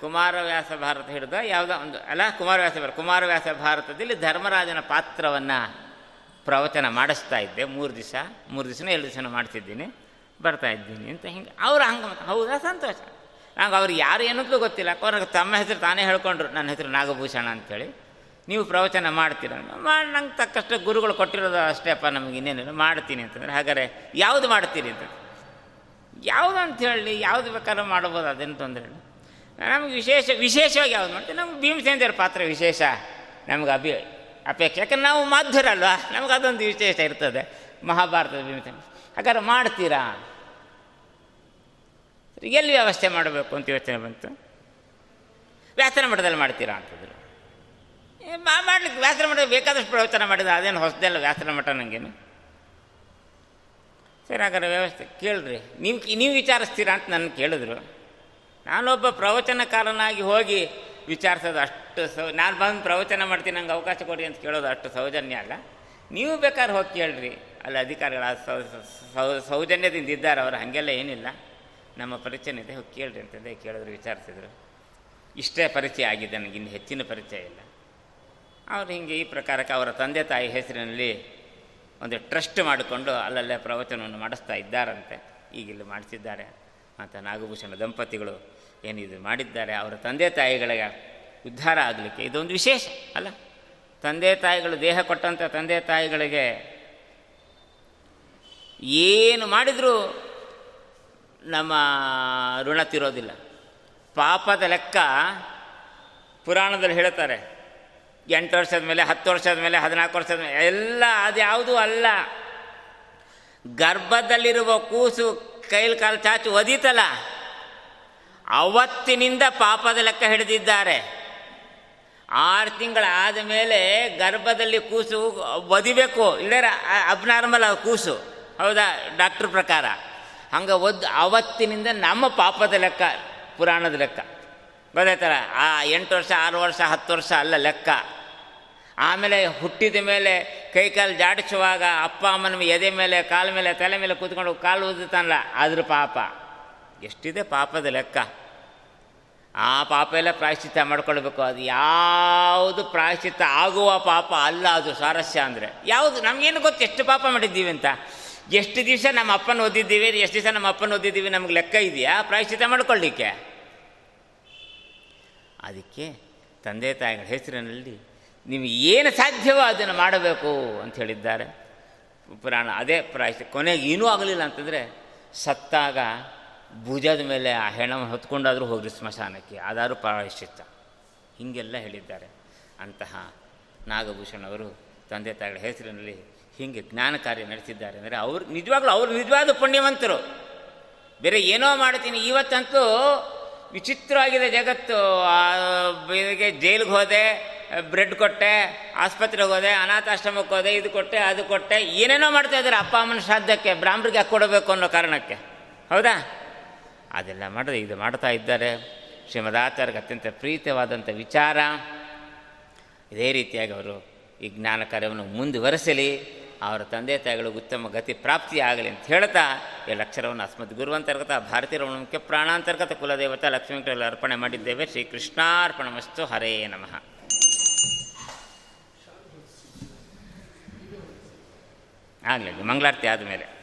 ಕುಮಾರವ್ಯಾಸ ಭಾರತ ಹಿಡಿದ ಯಾವುದೋ ಒಂದು, ಅಲ್ಲ ಕುಮಾರವ್ಯಾಸ ಭಾರತ ಕುಮಾರವ್ಯಾಸ ಭಾರತದಲ್ಲಿ ಧರ್ಮರಾಜನ ಪಾತ್ರವನ್ನು ಪ್ರವಚನ ಮಾಡಿಸ್ತಾ ಇದ್ದೆ, ಮೂರು ದಿವಸ, ಮೂರು ದಿವಸನೂ ಎರಡು ದಿವಸನೂ ಮಾಡ್ತಿದ್ದೀನಿ, ಬರ್ತಾ ಇದ್ದೀನಿ ಅಂತ ಹಿಂಗೆ. ಅವ್ರು ಹಂಗೆ ಹೌದಾ? ಸಂತೋಷ. ನಂಗೆ ಅವ್ರು ಯಾರು ಏನಂತಲೂ ಗೊತ್ತಿಲ್ಲ. ಅವ್ರಿಗೆ ತಮ್ಮ ಹೆಸರು ತಾನೇ ಹೇಳ್ಕೊಂಡ್ರು. ನನ್ನ ಹೆಸರು ನಾಗಭೂಷಣ ಅಂಥೇಳಿ ನೀವು ಪ್ರವಚನ ಮಾಡ್ತೀರ. ಮಾಡಿ ನಂಗೆ ತಕ್ಕಷ್ಟು ಗುರುಗಳು ಕೊಟ್ಟಿರೋದು ಅಷ್ಟೇ ಅಪ್ಪ, ನಮಗೆ ಇನ್ನೇನಿಲ್ಲ. ಮಾಡ್ತೀನಿ ಅಂತಂದ್ರೆ, ಹಾಗಾದ್ರೆ ಯಾವುದು ಮಾಡ್ತೀರಿ ಅಂತ. ಯಾವುದು ಅಂತ ಹೇಳಿ, ಯಾವುದು ಬೇಕಾದ್ರೂ ಮಾಡ್ಬೋದು, ಅದೇನು ತೊಂದರೆ ಇಲ್ಲ. ನಮಗೆ ವಿಶೇಷ, ವಿಶೇಷವಾಗಿ ಯಾವುದು ಮಾಡ್ತೀವಿ ನಮ್ಗೆ ಭೀಮಸೇಂದ್ರ ಪಾತ್ರ ವಿಶೇಷ. ನಮ್ಗೆ ಅಭಿ ಅಪೇಕ್ಷೆ. ಯಾಕಂದ್ರೆ ನಾವು ಮಾಧ್ಯರಲ್ವಾ? ನಮ್ಗೆ ಅದೊಂದು ವಿಶೇಷ ಇರ್ತದೆ. ಮಹಾಭಾರತದ ಭೀಮಸೇನ. ಹಾಗಾದ್ರೆ ಮಾಡ್ತೀರಾ? ಎಲ್ಲಿ ವ್ಯವಸ್ಥೆ ಮಾಡಬೇಕು ಅಂತ ಯೋಚನೆ ಬಂತು. ವ್ಯಾಸನ ಮಠದಲ್ಲಿ ಮಾಡ್ತೀರಾ ಅಂತಂದರು. ಮಾಡಲಿಕ್ಕೆ ವ್ಯಾಸನ ಮಠ ಬೇಕಾದಷ್ಟು ಪ್ರವಚನ ಮಾಡಿದ ಅದೇನು ಹೊಸದಲ್ಲ ವ್ಯಾಸನ ಮಠ ನನಗೇನು ಸರಿ, ಹಾಗಾದ್ರೆ ವ್ಯವಸ್ಥೆ ಕೇಳ್ರಿ. ನೀವು ನೀವು ವಿಚಾರಿಸ್ತೀರಾ ಅಂತ ನನ್ನ ಕೇಳಿದ್ರು. ನಾನೊಬ್ಬ ಪ್ರವಚನಕಾರನಾಗಿ ಹೋಗಿ ವಿಚಾರಿಸೋದು ಅಷ್ಟು ಸೌ, ನಾನು ಬಂದು ಪ್ರವಚನ ಮಾಡ್ತೀನಿ, ನಂಗೆ ಅವಕಾಶ ಕೊಡಿ ಅಂತ ಕೇಳೋದು ಅಷ್ಟು ಸೌಜನ್ಯ ಅಲ್ಲ. ನೀವು ಬೇಕಾದ್ರೆ ಹೋಗಿ ಕೇಳ್ರಿ. ಅಲ್ಲಿ ಅಧಿಕಾರಿಗಳ ಸೌಜನ್ಯದಿಂದ ಇದ್ದಾರೆ, ಅವರು ಹಾಗೆಲ್ಲ ಏನಿಲ್ಲ. ನಮ್ಮ ಪರಿಚಯ ಇದೆ, ಹೋಗಿ ಕೇಳ್ರಿ ಅಂತಂದೆ ಕೇಳಿದ್ರು, ವಿಚಾರಿಸಿದ್ರು. ಇಷ್ಟೇ ಪರಿಚಯ ಆಗಿದೆ ನನಗೆ, ಇನ್ನು ಹೆಚ್ಚಿನ ಪರಿಚಯ ಇಲ್ಲ. ಅವರು ಹೀಗೆ ಈ ಪ್ರಕಾರಕ್ಕೆ ಅವರ ತಂದೆ ತಾಯಿ ಹೆಸರಿನಲ್ಲಿ ಒಂದು ಟ್ರಸ್ಟ್ ಮಾಡಿಕೊಂಡು ಅಲ್ಲಲ್ಲೇ ಪ್ರವಚನವನ್ನು ಮಾಡಿಸ್ತಾ ಇದ್ದಾರಂತೆ. ಈಗ ಇಲ್ಲಿ ಮಾಡಿಸಿದ್ದಾರೆ. ಮತ್ತು ನಾಗಭೂಷಣ ದಂಪತಿಗಳು ಏನಿದು ಮಾಡಿದ್ದಾರೆ. ಅವರ ತಂದೆ ತಾಯಿಗಳಿಗೆ ಉದ್ಧಾರ ಆಗಲಿಕ್ಕೆ ಇದೊಂದು ವಿಶೇಷ, ಅಲ್ಲ? ತಂದೆ ತಾಯಿಗಳು ದೇಹ ಕೊಟ್ಟಂಥ ತಂದೆ ತಾಯಿಗಳಿಗೆ ಏನು ಮಾಡಿದರೂ ನಮ್ಮ ಋಣ ತಿರೋದಿಲ್ಲ. ಪಾಪದ ಲೆಕ್ಕ ಪುರಾಣದಲ್ಲಿ ಹೇಳ್ತಾರೆ. ಎಂಟು ವರ್ಷದ ಮೇಲೆ, ಹತ್ತು ವರ್ಷದ ಮೇಲೆ, ಹದಿನಾಲ್ಕು ವರ್ಷದ ಮೇಲೆ, ಎಲ್ಲ ಅದು ಯಾವುದೂ ಅಲ್ಲ. ಗರ್ಭದಲ್ಲಿರುವ ಕೂಸು ಕೈಲಿ ಕಾಲು ಚಾಚು ಒದೀತಲ್ಲ. ಅವತ್ತಿನಿಂದ ಪಾಪದ ಲೆಕ್ಕ ಹಿಡಿದಿದ್ದಾರೆ. ಆರು ತಿಂಗಳಾದ ಮೇಲೆ ಗರ್ಭದಲ್ಲಿ ಕೂಸು ಒದಿಬೇಕು. ಇಲ್ಲರ ಅಬ್ನಾರ್ಮಲ್ ಕೂಸು. ಹೌದಾ? ಡಾಕ್ಟ್ರ್ ಪ್ರಕಾರ. ಹಂಗೆ ಒದ್ದು ಅವತ್ತಿನಿಂದ ನಮ್ಮ ಪಾಪದ ಲೆಕ್ಕ, ಪುರಾಣದ ಲೆಕ್ಕ. ಗೊತ್ತಾಯ್ತಲ್ಲ ಆ ಎಂಟು ವರ್ಷ, ಆರು ವರ್ಷ, ಹತ್ತು ವರ್ಷ ಅಲ್ಲ ಲೆಕ್ಕ. ಆಮೇಲೆ ಹುಟ್ಟಿದ ಮೇಲೆ ಕೈ ಕಾಲು ಜಾಡಿಸುವಾಗ ಅಪ್ಪ ಅಮ್ಮನ ಎದೆ ಮೇಲೆ, ಕಾಲ ಮೇಲೆ, ತಲೆ ಮೇಲೆ ಕೂತ್ಕೊಂಡು ಕಾಲು ಊದುತ್ತಾನಲ್ಲ ಅದ್ರ ಪಾಪ. ಎಷ್ಟಿದೆ ಪಾಪದ ಲೆಕ್ಕ? ಆ ಪಾಪ ಎಲ್ಲ ಪ್ರಾಯಶ್ಚಿತ್ತ ಮಾಡ್ಕೊಳ್ಬೇಕು. ಅದು ಯಾವುದು ಪ್ರಾಯಶ್ಚಿತ್ತ ಆಗುವ ಪಾಪ ಅಲ್ಲ, ಅದು ಸ್ವಾರಸ್ಯ ಅಂದರೆ. ಯಾವುದು, ನಮಗೇನು ಗೊತ್ತು ಎಷ್ಟು ಪಾಪ ಮಾಡಿದ್ದೀವಿ ಅಂತ? ಎಷ್ಟು ದಿವಸ ನಮ್ಮ ಅಪ್ಪನ ಓದಿದ್ದೀವಿ ಎಷ್ಟು ದಿವಸ ನಮ್ಮ ಅಪ್ಪನ ಓದಿದ್ದೀವಿ ನಮ್ಗೆ ಲೆಕ್ಕ ಇದೆಯಾ? ಪ್ರಾಯಶ್ಚಿತ ಮಾಡ್ಕೊಳ್ಳಿಕ್ಕೆ ಅದಕ್ಕೆ ತಂದೆ ತಾಯಿಗಳ ಹೆಸರಿನಲ್ಲಿ ನೀವು ಏನು ಸಾಧ್ಯವೋ ಅದನ್ನು ಮಾಡಬೇಕು ಅಂತ ಹೇಳಿದ್ದಾರೆ. ಪುರಾಣ ಅದೇ ಪ್ರಾಯಶ್ಚಿತ್ತ ಕೊನೆಗೆ ಏನೂ ಆಗಲಿಲ್ಲ ಅಂತಂದರೆ ಸತ್ತಾಗ ಭುಜದ ಮೇಲೆ ಆ ಹೆಣವನ್ನು ಹೊತ್ಕೊಂಡಾದರೂ ಹೋಗ್ರಿ ಸ್ಮಶಾನಕ್ಕೆ ಆದರೂ ಪ್ರಾಯಶ್ಚಿತ್ತ ಹೀಗೆಲ್ಲ ಹೇಳಿದ್ದಾರೆ. ಅಂತಹ ನಾಗಭೂಷಣವರು ತಂದೆ ತಾಯಿಗಳ ಹೆಸರಿನಲ್ಲಿ ಹೀಗೆ ಜ್ಞಾನ ಕಾರ್ಯ ನಡೆಸಿದ್ದಾರೆ ಅಂದರೆ ಅವ್ರು ನಿಜವಾಗ್ಲೂ ಅವರು ನಿಜವಾದ ಪುಣ್ಯವಂತರು. ಬೇರೆ ಏನೋ ಮಾಡ್ತೀನಿ, ಇವತ್ತಂತೂ ವಿಚಿತ್ರವಾಗಿದೆ ಜಗತ್ತು. ಇದಕ್ಕೆ ಜೈಲಿಗೆ ಹೋದೆ, ಬ್ರೆಡ್ ಕೊಟ್ಟೆ, ಆಸ್ಪತ್ರೆಗೆ ಹೋದೆ, ಅನಾಥಾಶ್ರಮಕ್ಕೆ ಹೋದೆ, ಇದು ಕೊಟ್ಟೆ, ಅದು ಕೊಟ್ಟೆ, ಏನೇನೋ ಮಾಡ್ತಾ ಇದ್ದಾರೆ ಅಪ್ಪ ಅಮ್ಮನ ಶ್ರಾದ್ದಕ್ಕೆ ಬ್ರಾಹ್ಮರಿಗೆ ಹಾಕಿ ಕೊಡಬೇಕು ಅನ್ನೋ ಕಾರಣಕ್ಕೆ. ಹೌದಾ? ಅದೆಲ್ಲ ಮಾಡಿದೆ ಇದು ಮಾಡ್ತಾ ಇದ್ದಾರೆ. ಶ್ರೀಮದಾಚಾರ್ಯಗೆ ಅತ್ಯಂತ ಪ್ರೀತವಾದಂಥ ವಿಚಾರ. ಇದೇ ರೀತಿಯಾಗಿ ಅವರು ಈ ಜ್ಞಾನ ಕಾರ್ಯವನ್ನು ಮುಂದುವರೆಸಲಿ. ಅವರ ತಂದೆ ತಾಯಿಗಳು ಉತ್ತಮ ಗತಿ ಪ್ರಾಪ್ತಿಯಾಗಲಿ ಅಂತ ಹೇಳ್ತಾ, ಈ ಲಕ್ಷರವನ್ನು ಅಸ್ಮದ್ ಗುರುವಂತರ್ಗತ ಭಾರತೀಯ ಮುಖ್ಯ ಪ್ರಾಣಾಂತರ್ಗತ ಕುಲದೇವತಾ ಲಕ್ಷ್ಮೀ ಅರ್ಪಣೆ ಮಾಡಿದ್ದೇವೆ. ಶ್ರೀ ಕೃಷ್ಣಾರ್ಪಣಮಸ್ತು ಹರೇ ನಮಃ. ಆಗಲಿ, ಮಂಗಳಾರತಿ ಆದಮೇಲೆ.